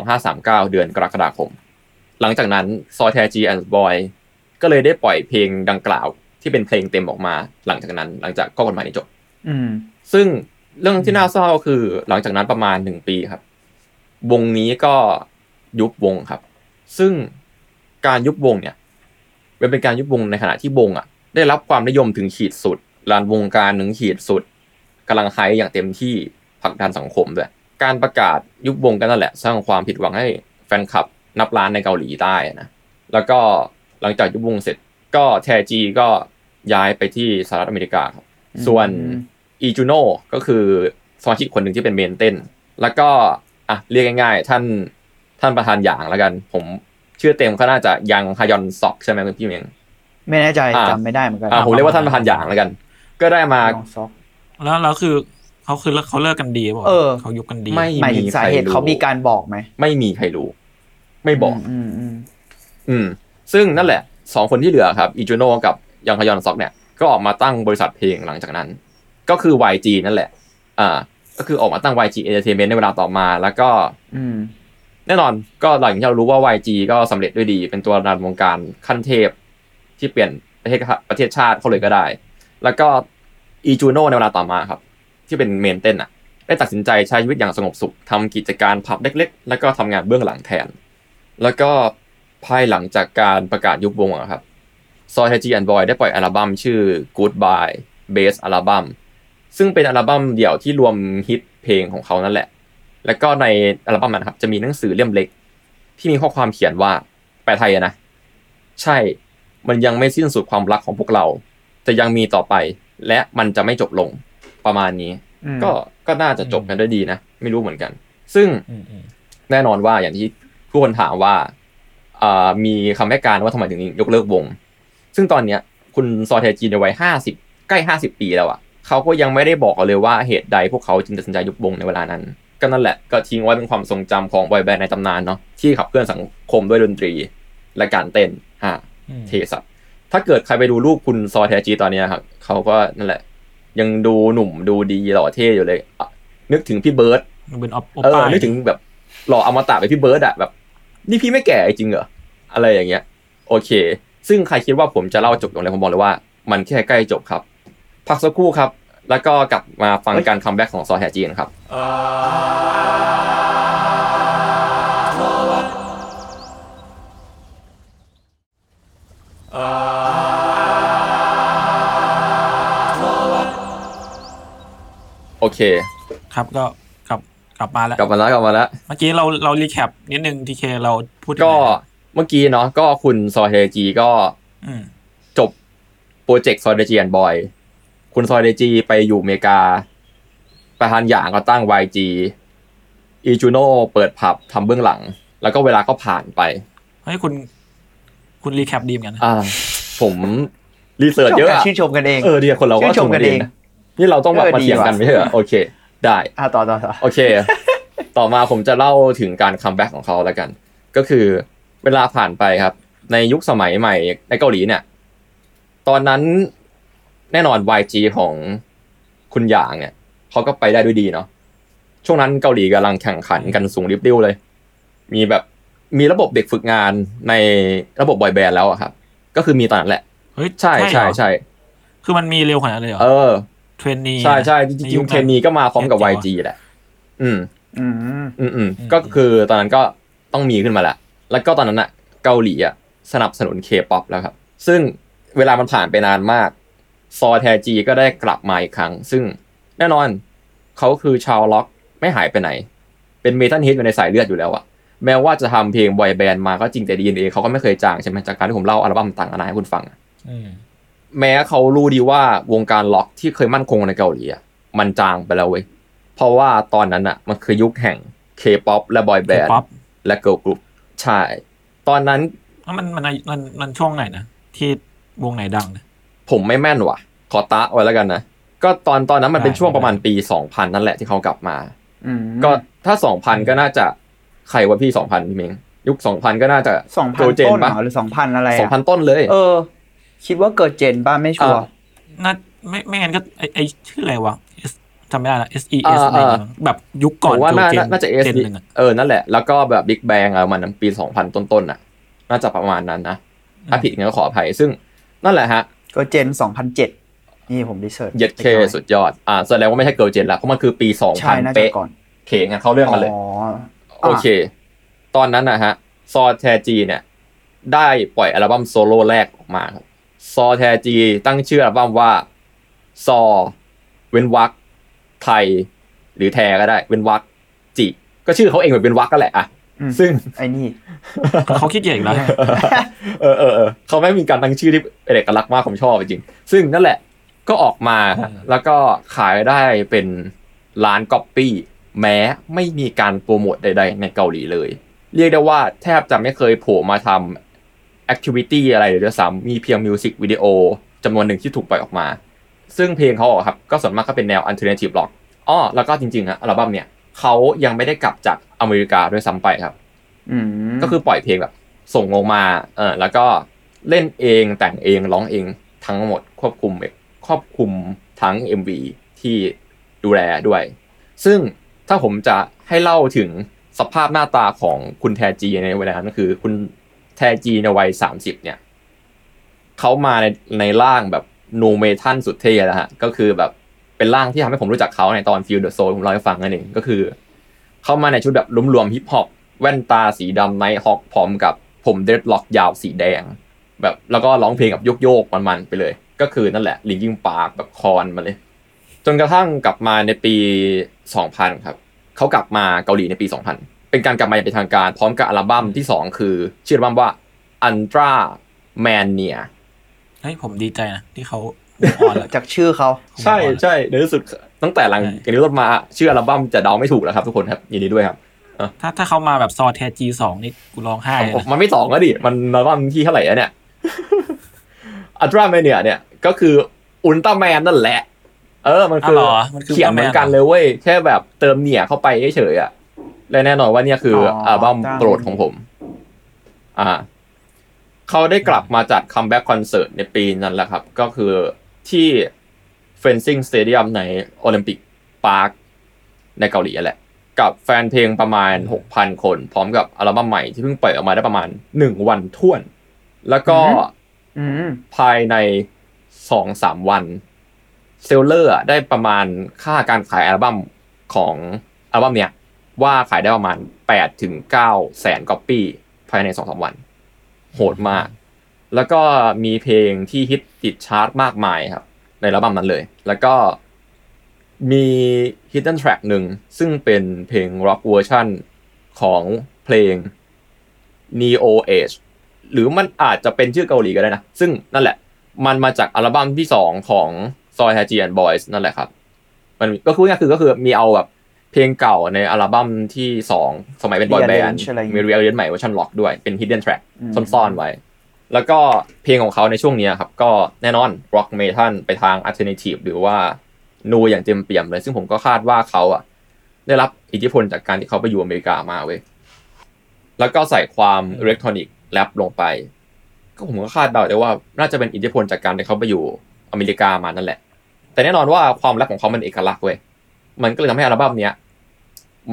[SPEAKER 2] 2539 เดือนกรกฎาคม หลังจากนั้นซอแทจีแอนด์บอย ก็เลยได้ปล่อยเพลงดังกล่าว ที่เป็นเพลงเต็มออกมา หลังจากนั้น หลังจากข้อกฎหมายนี้จบ
[SPEAKER 3] อืม
[SPEAKER 2] ซึ่งเรื่องที่น่าเศร้าก็คือหลังจากนั้นประมาณหนึ่งปีครับ วงนี้ก็ยุบวงครับ ซึ่งการยุบวงเนี่ยมันเป็นการยุบวงในขณะที่วงอะ ได้รับความนิยมถึงขีดสุดลานวงการหนึ่งขีดสุดกำลังไฮอย่างเต็มที่ผลักดันสังคมด้วยการประกาศยุบวงกันนั่นแหละ สร้างความผิดหวังให้แฟนคลับนับล้านในเกาหลีใต้นะแล้วก็ หลังจากยุบวงเสร็จก็แทจีก็ย้ายไปที่สหรัฐอเมริกาครับ ส่วน
[SPEAKER 3] อืม
[SPEAKER 2] อีจูโน่ก็คือสมาชิกคนหนึ่งที่เป็นเมนเต้น แล้วก็อะเรียกง่ายๆ ท่านท่านประธานหยางแล้วกัน ผมชื่อเต็มก็น่าจะยังฮยอนซอกใช่ไหมคุณพี่เมง
[SPEAKER 3] ไม่แน่ใจ
[SPEAKER 2] อ่า
[SPEAKER 3] จำไม่ได้เหมือนกัน
[SPEAKER 2] อ่าผมเรียกว่าท่านประธานหยางแล้วกัน ก็ได้มา
[SPEAKER 3] ลองซอก
[SPEAKER 1] แล้วแล้วคือเขาคือเขาเลิกกันดีป่ะ
[SPEAKER 3] เออ
[SPEAKER 1] เขายุบกันดี
[SPEAKER 2] ไม่
[SPEAKER 3] หมายถึงสาเหตุ
[SPEAKER 2] ใครรู้
[SPEAKER 3] เขามีการบอกไหม
[SPEAKER 2] ไม่มีใครรู้ ไม่บอก
[SPEAKER 3] อืมอืม
[SPEAKER 2] อืม ซึ่งนั่นแหละสองคนที่เหลือครับอีจูโน่กับยังฮยอนซอกเนี่ยก็ออกมาตั้งบริษัทเพลงหลังจากนั้น ก็คือ YG นั่นแหละ อ่า ก็คือออกมาตั้ง YG Entertainment ในเวลาต่อมา แล้วก็
[SPEAKER 3] อืม
[SPEAKER 2] แน่นอนก็หลังที่เรารู้ว่า YG ก็สำเร็จด้วยดี เป็นตัวรันวงการขั้นเทพที่เปลี่ยนประเทศประเทศชาติเขาเลยก็ได้ แล้วก็อีจูโน่ในเวลาต่อมาครับ ที่เป็นเมนเต้นอะ ได้ตัดสินใจใช้ชีวิตอย่างสงบสุขทำกิจการผับเล็ก ๆ แล้วก็ทำงานเบื้องหลังแทน แล้วก็ ภายหลังจากการประกาศยุบวงอะครับซอยไทจีแอนด์บอยได้ปล่อยอัลบั้มชื่อ Goodbye Bass อัลบั้มซึ่งเป็นอัลบั้มเดี่ยวที่รวมฮิตเพลงของเขานั่นแหละ แล้วก็ในอัลบั้มนั้นครับ จะมีหนังสือเล่มเล็ก ที่มีข้อความเขียนว่าแปลไทยอะนะ ใช่ มันยังไม่สิ้นสุดความรักของพวกเรา จะยังมีต่อไป และมันจะไม่จบลงประมาณนี้
[SPEAKER 3] อืม
[SPEAKER 2] ก็ก็น่าจะจบกันด้วยดีนะ ไม่รู้เหมือนกัน ซึ่ง
[SPEAKER 1] อืมอืม
[SPEAKER 2] แน่นอนว่าอย่างที่ทุกคนถามว่าอ่า มีคำให้การว่าทำไมถึงยกเลิกวง ซึ่งตอนเนี้ยคุณซอเทจีในวัยห้าสิบใกล้ห้าสิบปีแล้วอะเขาก็ยังไม่ได้บอกเราเลยว่าเหตุใดพวกเขาจึงตัดสินใจยุบวงในเวลานั้น ก็นั่นแหละก็ทิ้งไว้เป็นความทรงจำของบอยแบนด์ในตำนานเนาะที่ขับเคลื่อนสังคมด้วยดนตรี และการเต้นฮะ
[SPEAKER 1] อืม
[SPEAKER 2] เทสัตถ้าเกิดใครไปดูรูปคุณซอแทจีตอนเนี้ยครับเขาก็นั่นแหละ ยังดูหนุ่มดูดีหล่อเท่อยู่เลยอะนึกถึงพี่เบิร์ด
[SPEAKER 1] มันเป็นออปโอ
[SPEAKER 2] เออ
[SPEAKER 1] ป้า
[SPEAKER 2] นึกถึงแบบหล่ออมตะไปพี่เบิร์ดอะแบบ นี่พี่ไม่แก่จริงเหรออะไรอย่างเงี้ย โอเค ซึ่งใครคิดว่าผมจะเล่าจบอย่างไรผมบอกเลยว่า มันแค่ใกล้จบครับ พักสักครู่ครับ แล้วก็กลับมาฟังการ comeback ของซอแทจีครับโอเค
[SPEAKER 1] ครับก็ กลับกลับมาแล้ว
[SPEAKER 2] กลับมาแล้วกลับมาแล้ว
[SPEAKER 1] เมื่อกี้เราเรา recapนิดนึงทีเคเราพูดถึง
[SPEAKER 2] ก็
[SPEAKER 1] อะไรนะ
[SPEAKER 2] เมื่อกี้เนาะก็คุณซอแทจีก็
[SPEAKER 1] อืม
[SPEAKER 2] จบโปรเจกต์ซอแทจี and Boys คุณซอแทจีไปอยู่อเมริกา ประธานหยางก็ตั้ง YG อีจูโน่เปิดผับทำเบื้องหลัง แล้วก็เวลาก็ผ่านไป
[SPEAKER 1] เฮ้ยคุณคุณ recap ดีเหมือนกันนะ
[SPEAKER 2] อ่าผมresearch ช
[SPEAKER 3] อบ
[SPEAKER 2] เยอะ
[SPEAKER 3] การ
[SPEAKER 2] อะ
[SPEAKER 3] ชื่นชมกันเอง
[SPEAKER 2] เออเดียวคนเราก็
[SPEAKER 3] ชื่นชมกันเองะ
[SPEAKER 2] นี่เราต้องแบบ
[SPEAKER 3] เออ
[SPEAKER 2] มา
[SPEAKER 3] ดี
[SPEAKER 2] เถียงกัน
[SPEAKER 3] ว่ะ
[SPEAKER 2] ไม่ใช่เหรอโอเค ได้
[SPEAKER 3] อะต่อต่อต่อ
[SPEAKER 2] โอเค ต่อมาผมจะเล่าถึงการ comeback ของเขาแล้วกัน ก็คือเวลาผ่านไปครับ ในยุคสมัยใหม่ในเกาหลีเนี่ย ตอนนั้นแน่นอน YG ของคุณหยางเนี่ยเขาก็ไปได้ด้วยดีเนาะช่วงนั้นเกาหลีกำลังแข่งขันกันสูงลิบลิ่วเลย มีแบบมีระบบเด็กฝึกงานในระบบบอยแบนด์แล้วอะครับ ก็คือมีตอนนั้นแหละ
[SPEAKER 1] เฮ้ย
[SPEAKER 2] ใช่ใช่
[SPEAKER 1] เหรอ
[SPEAKER 2] ใช่
[SPEAKER 1] คือมันมีเร็วขนาดนั้นเลยเหรอ
[SPEAKER 2] เออ
[SPEAKER 1] trainee
[SPEAKER 2] ใช่ใช่จริงๆ trainee ก็มาพร้อมกับ YG แหละอืม
[SPEAKER 3] อืม
[SPEAKER 2] อืม อืม
[SPEAKER 1] อืม
[SPEAKER 2] ก็คือตอนนั้นก็ต้องมีขึ้นมาแหละ แล้วก็ตอนนั้นอะเกาหลีอะสนับสนุนเคป๊อปแล้วครับ ซึ่งเวลามันผ่านไปนานมาก ซอแทจีก็ได้กลับมาอีกครั้ง ซึ่งแน่นอนเขาคือชาวร็อกไม่หายไปไหน เป็น metalhead อยู่ในสายเลือดอยู่แล้วอะแม้ว่าจะทำเพลงบอยแบนด์มาก็จริงแต่ DNA เขาก็ไม่เคยจางใช่ไหมจากการที่ผมเล่าอัลบั้มต่างๆนานาให้คุณฟังอะ
[SPEAKER 1] อืม
[SPEAKER 2] แม้เขารู้ดีว่าวงการร็อกที่เคยมั่นคงในเกาหลีอะมันจางไปแล้วเว้ย เพราะว่าตอนนั้นอะมันคือยุคแห่งเคป๊อปและบอยแบนด์
[SPEAKER 1] ป๊อป
[SPEAKER 2] และเกิร์ลกรุ๊ปใช่ ตอนนั้น
[SPEAKER 1] แล้วมันมันมันมันช่วงไหนนะที่วงไหนดังนะ
[SPEAKER 2] ผมไม่แม่นว่ะ ขอตะไว้แล้วกันนะ ก็ตอนตอนนั้นมันเป็น
[SPEAKER 1] ได้
[SPEAKER 2] ช่วงประมาณ
[SPEAKER 1] ได้
[SPEAKER 2] ปี2000นั่นแหละที่เขากลับมา
[SPEAKER 3] อืม
[SPEAKER 2] ก็ถ้า2000ก็น่าจะใครวะพี่2000พี่เมงยุค2000ก็น่าจะ
[SPEAKER 3] สองพัน
[SPEAKER 2] โกเจ
[SPEAKER 3] ต้นเหร
[SPEAKER 2] ปะ
[SPEAKER 3] อหรือสองพันอะไรอะ
[SPEAKER 2] 2000ต้นเลย
[SPEAKER 3] เออ คิดว่าเกิดเจนบ้างไม่ชัวร์
[SPEAKER 2] อ่า
[SPEAKER 1] น่าไม่ไม่งั้นก็ไอไอชื่ออะไรวะ S จำไม่ได้ละ S E
[SPEAKER 2] อ่า
[SPEAKER 1] S อะไรอย่างเงี้ย
[SPEAKER 2] อ่า
[SPEAKER 1] แบบยุคก่อน
[SPEAKER 2] ผมว่าน่า
[SPEAKER 1] โจเจ
[SPEAKER 2] น่าจะเอส
[SPEAKER 1] เจนหนึ่งอะ
[SPEAKER 2] เออนั่นแหละ แล้วก็แบบบิ๊กแบงอะมันปี2000ต้นๆน่ะ น่าจะประมาณนั้นนะ ถ้าผิดงั้นก็ขออภัย ซึ่งนั่นแหละฮะ
[SPEAKER 3] เกิดเจนสองพันเจ็ดนี่ผมรีเสิร์ช
[SPEAKER 2] เย็ดเคสุดยอด อ่าแสดงว่าไม่ใช่เกิร์ลเจนละเพราะมันคือปี
[SPEAKER 3] ใช่น่า
[SPEAKER 2] 2000
[SPEAKER 3] จะ
[SPEAKER 2] เป๊ะ
[SPEAKER 3] ก่อน
[SPEAKER 2] โอเคงั้นเข้าเรื่องกันเลย
[SPEAKER 3] อ๋อ
[SPEAKER 2] โอเค ตอนนั้นนะฮะ ซอแทจีเนี่ย ได้ปล่อยอัลบั้มโซโล่แรกออกมาครับ ซอแทจี ตั้งชื่ออัลบั้มว่า ซอ เว้นวักไทย หรือแทก็ได้ เว้นวักจิ ก็ชื่อเขาเองเหมือนเป็นวักก็แหละอะ
[SPEAKER 3] อืม
[SPEAKER 2] ซึ่ง
[SPEAKER 3] ไอ้นี่
[SPEAKER 1] เขาคิดเก่งแล้ว
[SPEAKER 2] เออเออเออเขาไม่มีการตั้งชื่อที่เป็นเอกลักษณ์มากผมชอบจริง ซึ่งนั่นแหละก็ออกมา
[SPEAKER 1] อืม
[SPEAKER 2] แล้วก็ขายได้เป็นล้านก๊อปปี้แม้ไม่มีการโปรโมทใด ๆ ในเกาหลีเลย เรียกได้ว่าแทบจะไม่เคยโผล่มาทำ activity อะไรเลยด้วยซ้ำมีเพียงมิวสิกวิดีโอจำนวนหนึ่งที่ถูกปล่อยออกมา ซึ่งเพลงเขาอะครับก็ส่วนมากก็เป็นแนว alternative rock อ้อแล้วก็จริงๆอะอัลบั้มเนี่ยเขายังไม่ได้กลับจากอเมริกาด้วยซ้ำไปครับ
[SPEAKER 3] อืม
[SPEAKER 2] ก็คือปล่อยเพลงแบบ ส่งลงมาเออแล้วก็เล่นเองแต่งเองร้องเองทั้งหมดควบคุมครอบคุมทั้ง MV ที่ดูแลด้วย ซึ่งถ้าผมจะให้เล่าถึงสภาพหน้าตาของคุณแทจีในเวลานั้นก็คือ คุณ แทจีในวัยสามสิบเนี่ยเขามาในในร่างแบบ nu metal สุดเท่แล้วฮะก็คือแบบเป็นร่างที่ทำให้ผมรู้จักเขาในตอน Feel the Soul ผมเล่าให้ฟังนั่นเองก็คือเข้ามาในชุดแบบหลวมๆฮิปฮอปแว่นตาสีดำไนท์ฮอคพร้อมกับผม dreadlock ยาวสีแดง แบบแล้วก็ร้องเพลงกับโยกๆมันๆไปเลย ก็คือนั่นแหละ Linkin Park แบบ Korn มาเลย จนกระทั่งกลับมาในปี 2000 ครับเขากลับมาเกาหลีในปี 2000 เป็นการกลับมาอย่างเป็นทางการพร้อมกับอัลบั้มที่ 2 คือชื่ออัลบั้มว่า Ultra Mania
[SPEAKER 1] เฮ้ยผมดีใจนะ ที่เขา move on แล้ว
[SPEAKER 3] จากชื่อเขา
[SPEAKER 2] ใช่ใช่ในที่สุดตั้งแต่หลังจากนี้ต้นมา ชื่ออัลบั้มจะเดาไม่ถูกแล้วครับทุกคนครับยินดีด้วยครับ
[SPEAKER 1] ถ้าถ้าเขามาแบบซอแทจีสองนี่กูร้องไห้เลย
[SPEAKER 2] ผม
[SPEAKER 1] นะ
[SPEAKER 2] มันไม่สองแล้วดิ มันอัลบั้มที่เท่าไหร่แล้วเนี่ยอัลตร้าแมนเนี่ยเนี่ยก็คืออุลตร้าแมนนั่นแหละ เออมันคือ
[SPEAKER 1] อ๋อเหรอมันคือ
[SPEAKER 2] เขียนเหมือนกันเลยเว้ยแค่แบบเติมเนี่ยเข้าไปเฉยๆอะและแน่นอนว่าเนี่ยคืออัลบั้มโปรดของผม อ่า เขาได้กลับมาจัด comeback คอนเสิร์ตในปีนั้นแหละครับ ก็คือที่ Fencing Stadium ใน Olympic Park ในเกาหลีแหละ กับแฟนเพลงประมาณ 6,000 คน พร้อมกับอัลบั้มใหม่ที่เพิ่งปล่อยออกมาได้ประมาณ 1 วันถ้วน แล้วก็
[SPEAKER 3] อืม
[SPEAKER 2] ภายใน 2-3 วันseller อะได้ประมาณค่าการขายอัลบั้มของอัลบั้มเนี้ยว่าขายได้ประมาณ8ถึง9แสนก๊อปปี้ภายใน2-3วัน โหดมาก แล้วก็มีเพลงที่ฮิตติดชาร์ตมากมายครับ ในอัลบั้มนั้นเลย แล้วก็มี hidden track หนึ่ง ซึ่งเป็นเพลง rock version ของเพลง Neo Age หรือมันอาจจะเป็นชื่อเกาหลีก็ได้นะ ซึ่งนั่นแหละ มันมาจากอัลบั้มที่สองของ soy h a j i a n Boys นั่นแหละครับ มันก็คือง่ายๆคือก็คือมีเอาแบบ เพลงเก่าในอัลบั้มที่สองสมัยเป็นบอยแบนด์
[SPEAKER 3] Rearrange อะไรอย่างงี้
[SPEAKER 2] มี rearrange ใหม่เวอร์ชันร็อกด้วยเป็น hidden track
[SPEAKER 3] อืม
[SPEAKER 2] ซ่อนๆไว้ แล้วก็เพลงของเขาในช่วงเนี้ยครับ ก็แน่นอน rock metal ไปทาง alternative หรือว่า nu อย่างเต็มเปี่ยมเลย ซึ่งผมก็คาดว่าเขาอะได้รับอิทธิพลจากการที่เขาไปอยู่อเมริกามาเว้ยแล้วก็ใส่ความอิเล็กทรอนิกส์แรปลงไป ก็ผมก็คาดเดาได้ว่าน่าจะเป็นอิทธิพลจากการที่เขาไปอยู่อเมริกามานั่นแหละ แต่แน่นอนว่าความแรปของเขามันเอกลักษณ์เว้ย มันก็เลยทำให้อัลบั้มเนี้ย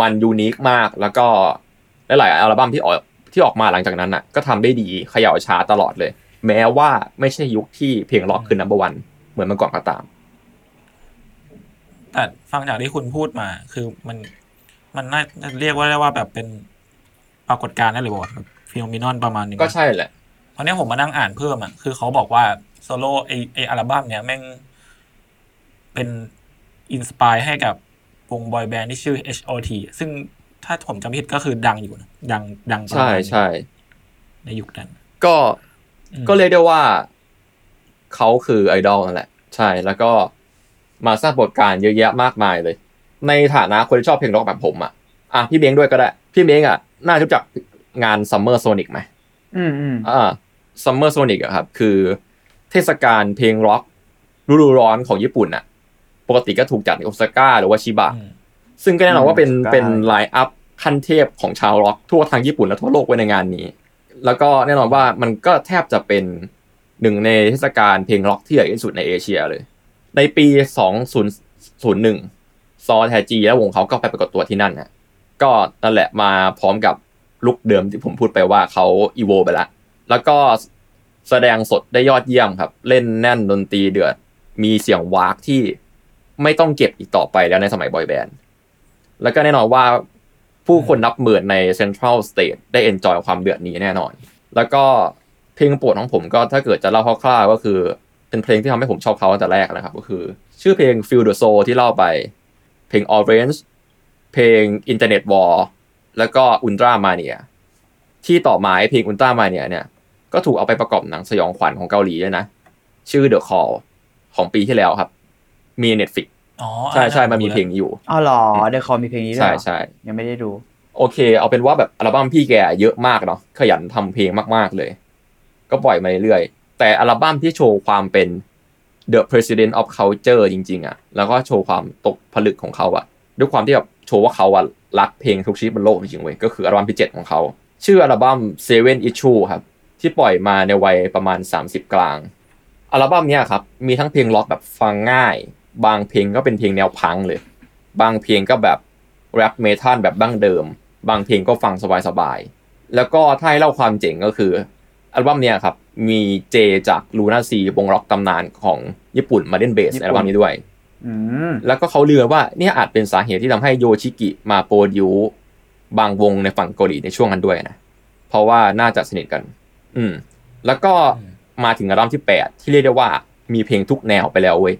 [SPEAKER 2] มันยูนิคมากแล้วก็หลายๆอัลบั้มที่ออกที่ออกมาหลังจากนั้นน่ะ ก็ทำได้ดีเขย่าชาร์ตตลอดเลย แม้ว่าไม่ใช่ยุคที่เพลงล็อกคือนัมเบอร์วันเหมือนเมื่อก่อนก็ตาม
[SPEAKER 1] แต่ฟังจากที่คุณพูดมาคือมันมันน่าเรียกว่าได้ว่าแบบเป็นปรากฏการณ์ได้เลยบอกแบบ phenomenon ประมาณหนึ่ง
[SPEAKER 2] ก็ใช่แหละ
[SPEAKER 1] เพราะเนี้ยผมมานั่งอ่านเพิ่มอะคือเขาบอกว่าโซโล่ไอไออัลบั้มเนี้ยแม่งเป็น inspire ให้กับ วงบอยแบนด์ที่ชื่อ H.O.T ซึ่งถ้าผมจำไม่ผิดก็คือดังอยู่นะดังดังประมาณหนึ่ง
[SPEAKER 2] ใช่
[SPEAKER 1] ใช่ในยุคนั้น
[SPEAKER 2] ก็
[SPEAKER 1] อืม
[SPEAKER 2] ก็เรียกได้ว่า เขาคือไอดอลนั่นแหละ ใช่แล้วก็มาสร้างปรากฏการณ์เยอะแยะมากมายเลย ในฐานะคนที่ชอบเพลงร็อกแบบผมอะอะพี่เม้งด้วยก็ได้ พี่เม้งอะ น่าจะรู้จักงาน Summer Sonic ไหม
[SPEAKER 3] อืมอืม
[SPEAKER 2] อ่า Summer Sonic อะครับ คือเทศกาลเพลงร็อกฤดูร้อนของญี่ปุ่นอะ ปกติก็ถูกจัดในโอซาก้าหรือว่าชิบะ
[SPEAKER 1] อืม
[SPEAKER 2] ซึ่งก็แน่นอนว่าเป็น
[SPEAKER 3] อืม
[SPEAKER 2] เป็น line up ขั้นเทพของชาวร็อกทั่วทางญี่ปุ่นและทั่วโลกไว้ในงานนี้ แล้วก็แน่นอนว่ามันก็แทบจะเป็นหนึ่งในเทศกาลเพลงร็อกที่ใหญ่ที่สุดในเอเชียเลย ในปี 2001 ซอแทจีและวงเขาก็ไปปรากฏตัวที่นั่นนะก็นั่นแหละมาพร้อมกับลุคเดิมที่ผมพูดไปว่าเขาอีโวไปละ แล้วก็แสดงสดได้ยอดเยี่ยมครับ เล่นแน่นดนตรีเดือด มีเสียงว้ากที่ ไม่ต้องเก็บอีกต่อไปแล้วในสมัยบอยแบนด์แล้วก็แน่นอนว่าผู้คนนับหมื่นใน central stage ได้ enjoy ความเดือดนี้แน่นอน แล้วก็เพลงโปรดของผมก็ถ้าเกิดจะเล่าคร่าวๆก็คือ เป็นเพลงที่ทำให้ผมชอบเขาตั้งแต่แรกนะครับ ก็คือ ชื่อเพลง Feel the Soul ที่เล่าไป เพลง Orange เพลง Internet War แล้วก็ Ultra Mania ที่ต่อมาเพลง Ultra Mania เนี่ย ก็ถูกเอาไปประกอบหนังสยองขวัญของเกาหลีด้วยนะ ชื่อ The Call ของปีที่แล้วครับ มี Netflix
[SPEAKER 1] อ๋อ
[SPEAKER 2] ใช่ใช่
[SPEAKER 1] อั
[SPEAKER 2] มันมีเพลงนี้อยู่
[SPEAKER 3] อ๋อเหรอเดอะคอมีเพลงนี้ด้วย
[SPEAKER 2] ใช่
[SPEAKER 3] เหรอ
[SPEAKER 2] ใช่
[SPEAKER 3] ยังไม่ได้ดู
[SPEAKER 2] โอเค เอาเป็นว่าแบบอัลบั้มพี่แกเยอะมากเนาะขยันทำเพลงมากๆเลย ก็ปล่อยมาเรื่อยๆแต่อัลบั้มที่โชว์ความเป็น The President of Culture จริง ๆอะแล้วก็โชว์ความตกผลึกของเขาอะด้วยความที่แบบโชว์ว่าเขาอะรักเพลงทุกชนิดบนโลกจริงๆเว้ยก็คืออัลบั้มที่ 7 ของเขา ชื่ออัลบั้ม Seven Issue ครับ ที่ปล่อยมาในวัยประมาณ 30 กลาง อัลบั้มเนี้ยครับ มีทั้งเพลงล็อกแบบฟังง่าย บางเพลงก็เป็นเพลงแนวพังเลย บางเพลงก็แบบ rap metal แบบดั้งเดิม บางเพลงก็ฟังสบายๆ แล้วก็ถ้าให้เล่าความเจ๋งก็คือ อัลบั้มเนี้ยครับ มี J จาก Luna Sea วงร็อกตำนานของญี่ปุ่นมาเล่นเบส
[SPEAKER 3] ญี่
[SPEAKER 2] ใน
[SPEAKER 3] ปุ่น
[SPEAKER 2] อัลบั้มนี้ด้วย
[SPEAKER 3] อืม
[SPEAKER 2] แล้วก็เขาลือว่าเนี่ยอาจเป็นสาเหตุที่ทำให้โยชิกิมา produce บางวงในฝั่งเกาหลีในช่วงนั้นด้วยนะ เพราะว่าน่าจะสนิทกัน อืม แล้วก็มาถึงอัลบั้มที่ 8 ที่เรียกได้ว่ามีเพลงทุกแนวไปแล้วเว้ย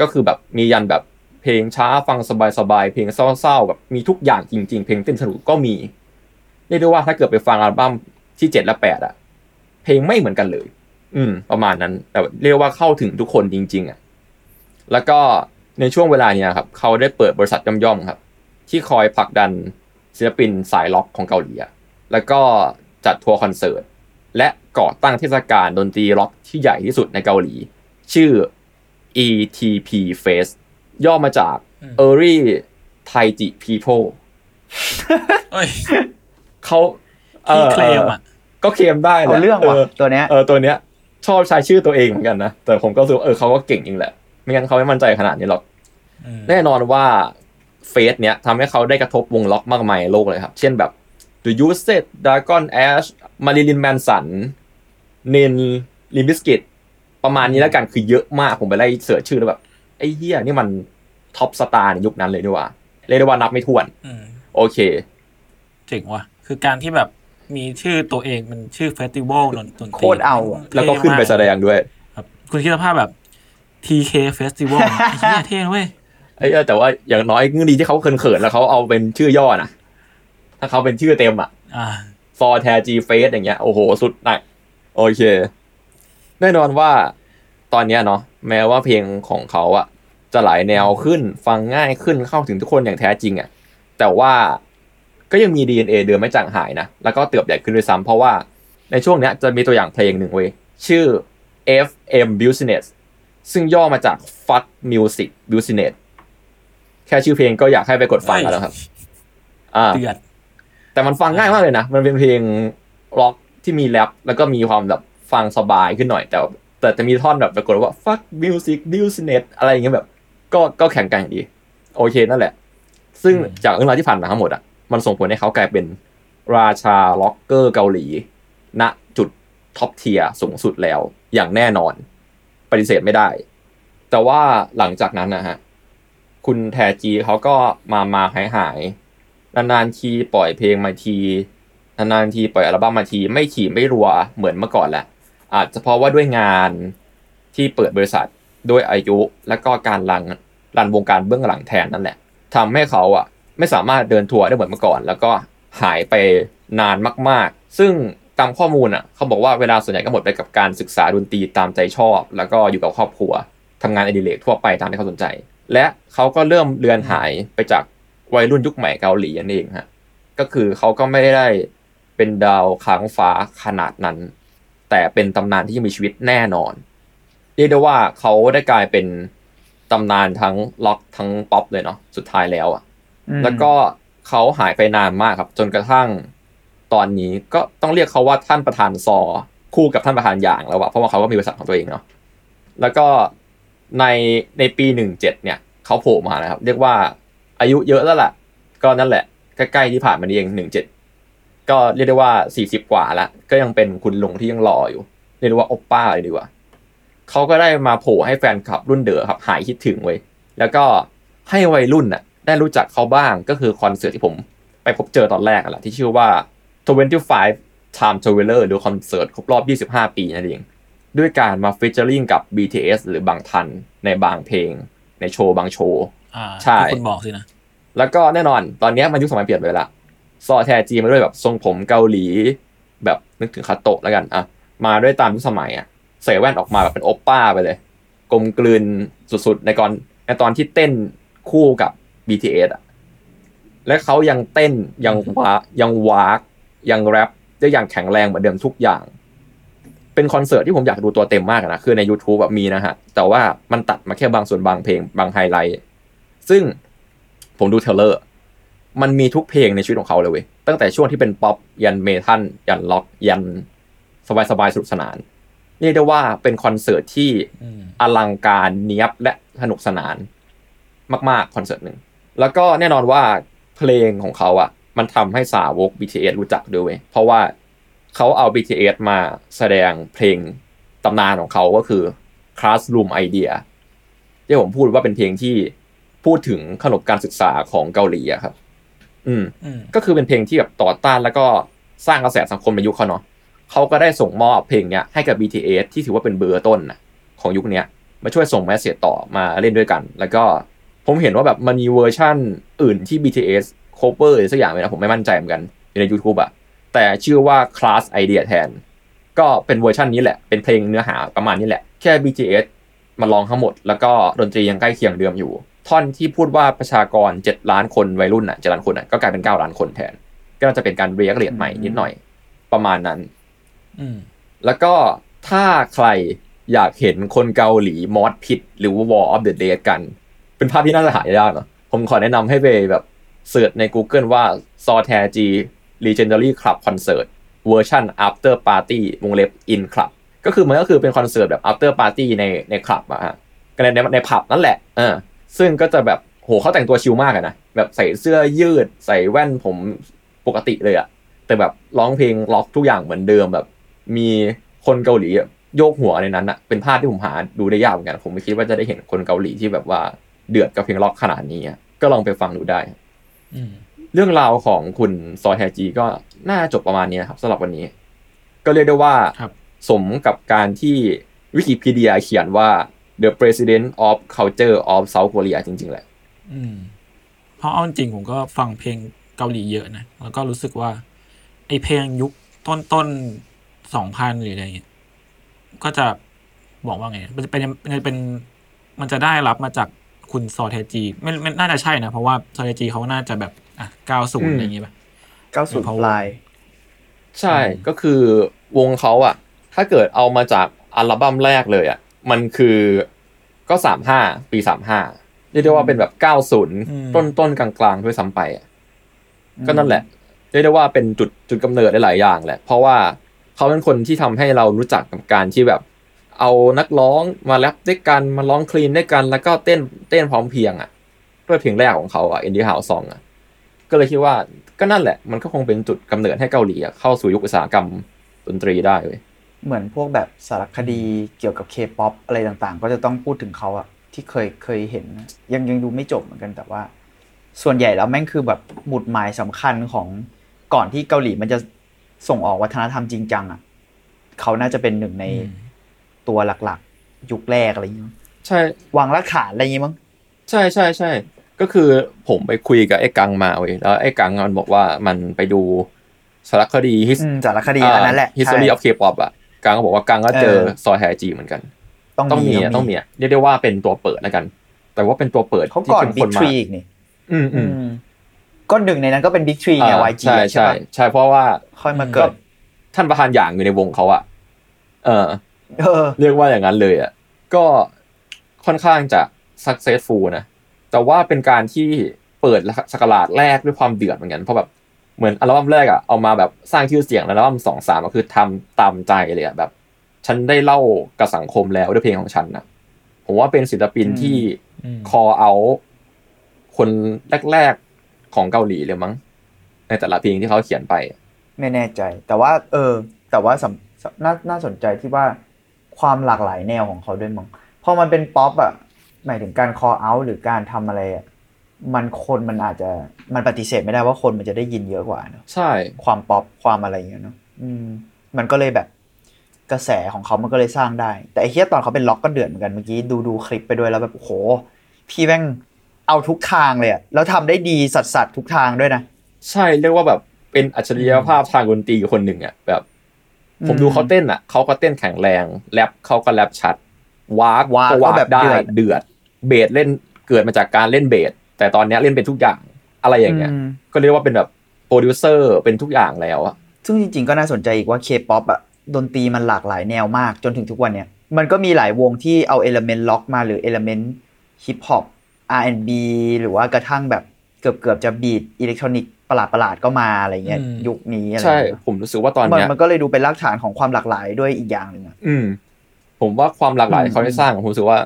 [SPEAKER 2] ก็คือแบบมียันแบบเพลงช้าฟังสบายๆเพลงเศร้าๆแบบมีทุกอย่างจริง ๆ เพลงเต้นสนุกก็มีเรียกได้ว่าถ้าเกิดไปฟังอัลบั้มที่7และ8อะเพลงไม่เหมือนกันเลย อืม ประมาณนั้น แต่เรียกว่าเข้าถึงทุกคนจริง ๆอะแล้วก็ในช่วงเวลาเนี้ยครับ เขาได้เปิดบริษัทย่อมๆครับ ที่คอยผลักดันศิลปินสายร็อกของเกาหลีอะแล้วก็จัดทัวร์คอนเสิร์ตและก่อตั้งเทศกาลดนตรีล็อกที่ใหญ่ที่สุดในเกาหลี ชื่อ ETP Fest ย่อมาจาก Early Taiji People
[SPEAKER 1] เอ้ย
[SPEAKER 2] เขา
[SPEAKER 1] ที่เคลมอะ
[SPEAKER 2] ก็เคลมได้แหละ
[SPEAKER 3] เอาเรื่องว่ะตัวเนี้ย
[SPEAKER 2] เออตัวเนี้ย ชอบใช้ชื่อตัวเองเหมือนกันนะ แต่ผมก็รู้สึกว่าเออเขาก็เก่งจริงแหละ ไม่งั้นเขาไม่มั่นใจขนาดนี้หรอก
[SPEAKER 1] อืม
[SPEAKER 2] แน่นอนว่าเฟสเนี้ยทำให้เขาได้กระทบวงล็อกมากมายในโลกเลยครับ เช่นแบบ The u s e d Dragon Ash Marilyn Manson เนน Limp Bizkit ประมาณนี้แล้วกันคือเยอะมากผมไปไล่ search ชื่อแล้วแบบไอ้เหี้ยนี่มัน top star ในยุคนั้นเลยนี่หว่าเรียกได้ว่านับไม่ถ้วน
[SPEAKER 1] อืม
[SPEAKER 2] โอเค
[SPEAKER 1] เจ๋งว่ะ คือการที่แบบมีชื่อตัวเองมันชื่อ festival ดนตรี
[SPEAKER 3] โคตรเอาอะ
[SPEAKER 2] แล้วก็ขึ้นไปแสดงด้วย
[SPEAKER 1] ครับคุณคิดสภาพแบบ TK Festival ไอ้เหี้ยเท่นะเว้ย
[SPEAKER 2] ไอ้เหี้ยแต่ว่าอย่างน้อยก็ดีที่เขาเขินๆแล้วเขาเอาเป็นชื่อย่อนะถ้าเขาเป็นชื่อเต็มอะ
[SPEAKER 1] อ่า
[SPEAKER 2] ฟอร์แทจีเฟสอย่างเงี้ยโอ้โหสุดหนักโอเค แน่นอนว่าตอนเนี้ยเนาะแม้ว่าเพลงของเขาอะจะหลายแนวขึ้นฟังง่ายขึ้นเข้าถึงทุกคนอย่างแท้จริงอะแต่ว่าก็ยังมี DNA เดิมไม่จางหายนะ แล้วก็เติบใหญ่ขึ้นด้วยซ้ำเพราะว่าในช่วงเนี้ยจะมีตัวอย่างเพลงหนึ่งเว้ย ชื่อ FM Business ซึ่งย่อมาจาก Fuck Music Business แค่ชื่อเพลงก็อยากให้ไปกดฟังกันแล้วครับอ่า
[SPEAKER 1] เดือด
[SPEAKER 2] แต่มันฟังง่ายมากเลยนะ มันเป็นเพลงร็อกที่มีแรปแล้วก็มีความแบบ ฟังสบายขึ้นหน่อย แต่แต่จะมีท่อนแบบปรากฏว่า fuck music business อะไรอย่างเงี้ยแบบ ก็ก็แข็งแกร่งดี โอเคนั่นแหละ ซึ่ง
[SPEAKER 1] อืม
[SPEAKER 2] จากเรื่องราวที่ผ่านมาทั้งหมดอะมันส่งผลให้เขากลายเป็นราชาร็อกเกอร์เกาหลี ณจุด top tier สูงสุดแล้ว อย่างแน่นอน ปฏิเสธไม่ได้ แต่ว่าหลังจากนั้นนะฮะ คุณแทจีเขาก็มามาหายหายๆนานๆทีปล่อยเพลงมาทีนานๆทีปล่อยอัลบั้มมาที ไม่ขี่ไม่รัวเหมือนเมื่อก่อนแหละ อาจจะเพราะว่าด้วยงานที่เปิดบริษัทด้วยอายุ และก็การรันรันวงการเบื้องหลังแทนนั่นแหละทำให้เขาอะไม่สามารถเดินทัวร์ได้เหมือนเมื่อก่อน แล้วก็หายไปนานมาก ๆ ซึ่งตามข้อมูลอะเขาบอกว่าเวลาส่วนใหญ่ก็หมดไปกับการศึกษาดนตรีตามใจชอบ แล้วก็อยู่กับครอบครัวทำงานอดิเรกทั่วไปตามที่เขาสนใจ และเขาก็เริ่มเลือนหายไปจากวัยรุ่นยุคใหม่เกาหลีนั่นเองฮะก็คือเขาก็ไม่ได้เป็นดาวค้างฟ้าขนาดนั้น แต่เป็นตำนานที่ยังมีชีวิตแน่นอน เรียกได้ว่าเขาได้กลายเป็นตำนานทั้งล็อกทั้งป๊อปเลยเนาะสุดท้ายแล้วอะ
[SPEAKER 3] อืม
[SPEAKER 2] แล้วก็เขาหายไปนานมากครับ จนกระทั่งตอนนี้ก็ต้องเรียกเขาว่าท่านประธานซอคู่กับท่านประธานอย่างแล้วอะเพราะว่าเขาก็มีบริษัทของตัวเองเนาะแล้วก็ในในปีหนึ่งเจ็ดเนี่ยเขาโผล่มานะครับ เรียกว่าอายุเยอะแล้วล่ะ ก็นั่นแหละใกล้ๆที่ผ่านมานี่เองหนึ่งเจ็ด ก็เรียกได้ว่าสี่สิบกว่าละก็ยังเป็นคุณลุงที่ยังรออยู่เรียกได้ว่าโอปป้าเลยดีกว่าเขาก็ได้มาโผล่ให้แฟนคลับรุ่นเดอครับหายคิดถึงไว้ยแล้วก็ให้วัยรุ่นน่ะได้รู้จักเขาบ้างก็คือคอนเสิร์ตที่ผมไปพบเจอตอนแรกอะแหละที่ชื่อว่า 25 Time Traveler หรือคอนเสิร์ตครบรอบ 25 ปีนั่นเองด้วยการมา featuring กับ BTS หรือบังทันในบางเพลง ในโชว์บางโชว์
[SPEAKER 1] อ่า
[SPEAKER 2] ใช่
[SPEAKER 1] ที่คุณบอกสินะ
[SPEAKER 2] แล้วก็แน่นอนตอนเนี้ยมันยุคสมัยเปลี่ยนไปละ ซอแทจีมาด้วยแบบทรงผมเกาหลี แบบนึกถึงคาโตะแล้วกันอะมาด้วยตามยุคสมัยอะใส่แว่นออกมาแบบเป็นโอปป้าไปเลย กลมกลืนสุดๆในก่อนในตอนที่เต้นคู่กับ BTS อะและเขายังเต้นยังว้ายังว้ากยังแรปได้อย่างแข็งแรงเหมือนเดิมทุกอย่าง เป็นคอนเสิร์ตที่ผมอยากดูตัวเต็มมากนะคือใน YouTube แบบมีนะฮะ แต่ว่ามันตัดมาแค่บางส่วนบางเพลงบางไฮไลท์ซึ่งผมดู trailer มันมีทุกเพลงในชีวิตของเขาเลยเว้ยตั้งแต่ช่วงที่เป็นป๊อปยันเมทัลยันล็อกยันสบายๆสนุกสนานเรียกได้ว่าเป็นคอนเสิร์ตที่
[SPEAKER 1] อืม
[SPEAKER 2] อลังการเนี้ยบและสนุกสนานมากๆคอนเสิร์ตหนึ่งแล้วก็แน่นอนว่าเพลงของเขาอะ มันทำให้สาวก BTS รู้จักด้วยเว้ยเพราะว่าเขาเอา BTS มาแสดงเพลงตำนานของเขาก็คือ Classroom Idea ที่ผมพูดว่าเป็นเพลงที่พูดถึงขนบการศึกษาของเกาหลีอะครับ อืม
[SPEAKER 1] อืม
[SPEAKER 2] ก็คือเป็นเพลงที่แบบต่อต้านแล้วก็สร้างกระแสสังคมในยุคเขาเนาะเขาก็ได้ส่งมอบเพลงเนี้ยให้กับ BTS ที่ถือว่าเป็นเบอร์ต้นนะของยุคเนี้ยมาช่วยส่ง message ต่อมาเล่นด้วยกัน แล้วก็ผมเห็นว่าแบบมันมีเวอร์ชั่นอื่นที่ BTS cover หรือสักอย่างเลยนะผมไม่มั่นใจเหมือนกันอยู่ใน YouTube อะแต่ชื่อว่า Class Idea แทน ก็เป็นเวอร์ชันนี้แหละ เป็นเพลงเนื้อหาประมาณนี้แหละ แค่ BTS มาร้องทั้งหมด แล้วก็ดนตรียังใกล้เคียงเดิมอยู่ ท่อนที่พูดว่าประชากร 7 ล้านคนวัยรุ่นอะ7ล้านคนอะก็กลายเป็น 9 ล้านคนแทน ก็น่าจะเป็นการเรียบเรียงใหม่นิดหน่อย ประมาณนั้น
[SPEAKER 1] อืม
[SPEAKER 2] แล้วก็ถ้าใครอยากเห็นคนเกาหลี mosh pit หรือว่า Wall of Death กัน เป็นภาพที่น่าจะหายากเนาะผมขอแนะนำให้ไปแบบ search ใน Google ว่า s o t a g Legendary Club Concert เวอร์ชัน After Party วงเล็บ In Club ก็คือมันก็คือเป็นคอนเสิร์ตแบบ After Party ในในคลับอะฮะก็ในในในผับนั่นแหละ เออ ซึ่งก็จะแบบโหโหเขาแต่งตัวชิลมากอะนะแบบใส่เสื้อยืด ใส่แว่นผมปกติเลยอะแต่แบบร้องเพลงล็อกทุกอย่างเหมือนเดิมแบบ มีคนเกาหลีอะโยกหัวในนั้นอะเป็นภาพที่ผมหาดูได้ยากเหมือนกัน ผมไม่คิดว่าจะได้เห็นคนเกาหลีที่แบบว่าเดือดกับเพลงล็อกขนาดนี้อะก็ลองไปฟังดูได้
[SPEAKER 1] อืม
[SPEAKER 2] เรื่องราวของคุณซอแฮจีก็น่าจบประมาณนี้นะครับสำหรับวันนี้ ก็เรียกได้ว่า
[SPEAKER 1] ครับ
[SPEAKER 2] สมกับการที่วิกิพีเดียเขียนว่า the president of culture of South Korea จริง ๆ แหละ
[SPEAKER 1] อืมเพราะเอาจริงๆผมก็ฟังเพลงเกาหลีเยอะนะ แล้วก็รู้สึกว่า ไอเพลงยุคต้นต้นสองพันหรืออะไรเงี้ยก็จะบอกว่าไง มันจะเป็นมันจะเป็นมันจะได้รับมาจากคุณซอเทจีไม่ไม่น่าจะใช่นะ เพราะว่าซอเทจีเขาน่าจะแบบอะเก้าศูน
[SPEAKER 2] อื
[SPEAKER 1] ย์
[SPEAKER 2] ม
[SPEAKER 1] อะไรอย่างเงี้ยป่ะ
[SPEAKER 3] 90
[SPEAKER 1] เพราะ
[SPEAKER 3] ป
[SPEAKER 1] ว่า
[SPEAKER 3] ลาย
[SPEAKER 2] ใช่
[SPEAKER 1] อืม
[SPEAKER 2] ก็คือวงเขาอะถ้าเกิดเอามาจากอัลบั้มแรกเลยอะ มันคือก็สามห้าปีสามห้าเรียกได้ว่าเป็นแบบเก้าศูนย์ต้นต้นๆกลางๆด้วยซ้ำไปอะก็นั่นแหละเรียกได้ว่าเป็นจุดจุดกำเนิดได้หลายอย่างแหละ เพราะว่าเขาเป็นคนที่ทำให้เรารู้จักกับการที่แบบ เอานักร้องมาแรปด้วยกันมาร้องคลีนด้วยกัน แล้วก็เต้นเต้นพร้อมเพรียงอะด้วยเพลงแรกของเขาอะอินดี้ฮาวซองอะก็เลยคิดว่าก็นั่นแหละ มันก็คงเป็นจุดกำเนิดให้เกาหลีอะเข้าสู่ยุคอุตสาหกรรมดนตรีได้เว้ย
[SPEAKER 3] เหมือนพวกแบบสารคดีเกี่ยวกับเคป๊อปอะไรต่างๆ ก็จะต้องพูดถึงเขาอะที่เคยเคยเห็นนะยังยังดูไม่จบเหมือนกันแต่ว่า ส่วนใหญ่แล้วแม่งคือแบบหมุดหมายสำคัญของก่อนที่เกาหลีมันจะส่งออกวัฒนธรรมจริงจังอะเขาน่าจะเป็นหนึ่งในตัวหลักๆ ยุคแรกอะไรอย่างเงี้ย
[SPEAKER 2] ใช่
[SPEAKER 3] วางรากฐานอะไรอย่างงี้มั้ง
[SPEAKER 2] ใช่ใช่ใช่ก็คือผมไปคุยกับไอ้กังมาเว้ยแล้วไอ้กังมันบอกว่ามันไปดูสารคดี his
[SPEAKER 3] อืมสารคดีอันนั้นแหละ
[SPEAKER 2] history
[SPEAKER 3] ใช่
[SPEAKER 2] of K-pop อะ กังก็บอกว่ากังก็เจอ
[SPEAKER 3] เออ
[SPEAKER 2] ซอยแฮจีเหมือนกัน
[SPEAKER 3] ต้อง
[SPEAKER 2] ต้องมี
[SPEAKER 3] มี
[SPEAKER 2] อะต้องมีอะเรียกได้ว่าเป็นตัวเปิดแล้วกัน แต่ว่าเป็นตัวเปิด
[SPEAKER 3] เขา
[SPEAKER 2] ที่
[SPEAKER 3] ก่อน
[SPEAKER 2] เข้ม
[SPEAKER 3] บิ๊
[SPEAKER 2] ข้
[SPEAKER 3] ก
[SPEAKER 2] น
[SPEAKER 3] ท
[SPEAKER 2] มาก
[SPEAKER 3] รีอีกนี่
[SPEAKER 2] อืมอืม
[SPEAKER 3] อืมก็หนึ่งในนั้นก็เป็นบิ๊กทรีไง
[SPEAKER 2] อ่า
[SPEAKER 3] YG
[SPEAKER 2] ใช่
[SPEAKER 3] ใช่
[SPEAKER 2] ใช่
[SPEAKER 3] ปะ
[SPEAKER 2] ใช่เพราะว่า
[SPEAKER 3] ค่อยมาเกิด
[SPEAKER 2] ท่านประธานอย่างอยู่ในวงเขาอะเออ
[SPEAKER 3] เออ
[SPEAKER 2] เรียกว่าอย่างนั้นเลยอะก็ค่อนข้างจะ successful นะแต่ว่าเป็นการที่เปิดสกราชแรกด้วยความเดือดเหมือนกันเพราะแบบ เหมือนอัลบั้มแรกอะเอามาแบบสร้างชื่อเสียงแล้วอัลบั้มสองสามก็คือทำตามใจเลยอะแบบ ฉันได้เล่ากับสังคมแล้วด้วยเพลงของฉันนะผมว่าเป็นศิลปิน
[SPEAKER 3] อืม
[SPEAKER 2] ที่
[SPEAKER 1] อืม
[SPEAKER 2] คอเอา คนแรกๆของเกาหลีเลยมั้ง ในแต่ละเพลงที่เขาเขียนไป
[SPEAKER 3] ไม่แน่ใจ แต่ว่า เออ แต่ว่าสำสำน่าน่าสนใจที่ว่าความหลากหลายแนวของเขาด้วยมั้งพอมันเป็นป๊อปอะหมายถึงการ call out หรือการทำอะไรอะ มันคนมันอาจจะมันปฏิเสธไม่ได้ว่าคนมันจะได้ยินเยอะกว่าเนอะ
[SPEAKER 2] ใช่
[SPEAKER 3] ความป๊อปความอะไรอย่างเงี้ยเนอะอืม มันก็เลยแบบกระแสของเขามันก็เลยสร้างได้ แต่ไอ้เฮียตอนเขาเป็นล็อกก็เดือดเหมือนกันเมื่อกี้ดูดูคลิปไปด้วยแล้วแบบโอ้โห พี่แม่งเอาทุกทางเลยอะแล้วทำได้ดีสัดสัดๆทุกทางด้วยนะ
[SPEAKER 2] ใช่เรียกว่าแบบเป็นอัจฉริยภาพทางดนตรีคนหนึ่งอะแบบผม
[SPEAKER 3] อืม
[SPEAKER 2] ดูเขาเต้นอะเขาก็เต้นแข็งแรงแรปเขาก็แรปชัดวาก
[SPEAKER 3] วาก
[SPEAKER 2] ก็วา
[SPEAKER 3] ก็
[SPEAKER 2] ก
[SPEAKER 3] แบบ
[SPEAKER 2] ได้
[SPEAKER 3] เดือด
[SPEAKER 2] เดือดเบสเล่นเกิดมาจากการเล่นเบส แต่ตอนเนี้ยเล่นเป็นทุกอย่างอะไรอย่างเงี้ย
[SPEAKER 3] ม
[SPEAKER 2] ก็เรียกว่าเป็นแบบโปรดิวเซอร์เป็นทุกอย่างแล้วอะ
[SPEAKER 3] ซึ่งจริงๆก็น่าสนใจอีกว่าเคป๊อปอะดนตรีมันหลากหลายแนวมากจนถึงทุกวันเนี่ยมันก็มีหลายวงที่เอาเอลเมนต์ล็อกมาหรือเอลเมนต์ฮิปฮอป R&B หรือว่ากระทั่งแบบเกือบเกือบๆจะบีทอิเล็กทรอนิกส์ประหลาดๆก็มาอะไรเงี้ย
[SPEAKER 1] อืม
[SPEAKER 3] ยุคนี้อะไร
[SPEAKER 2] ใช่
[SPEAKER 3] เงี้ย
[SPEAKER 2] ผมรู้สึกว่าตอน
[SPEAKER 3] มัน
[SPEAKER 2] เนี้ย
[SPEAKER 3] มันก็เลยดูเป็นรากฐานของความหลากหลายด้วยอีกอย่างหนึ่งอะ
[SPEAKER 2] อืมผมว่าความหลากหลาย
[SPEAKER 3] อืม
[SPEAKER 2] ที่เขาได้สร้างผมรู้สึกว่า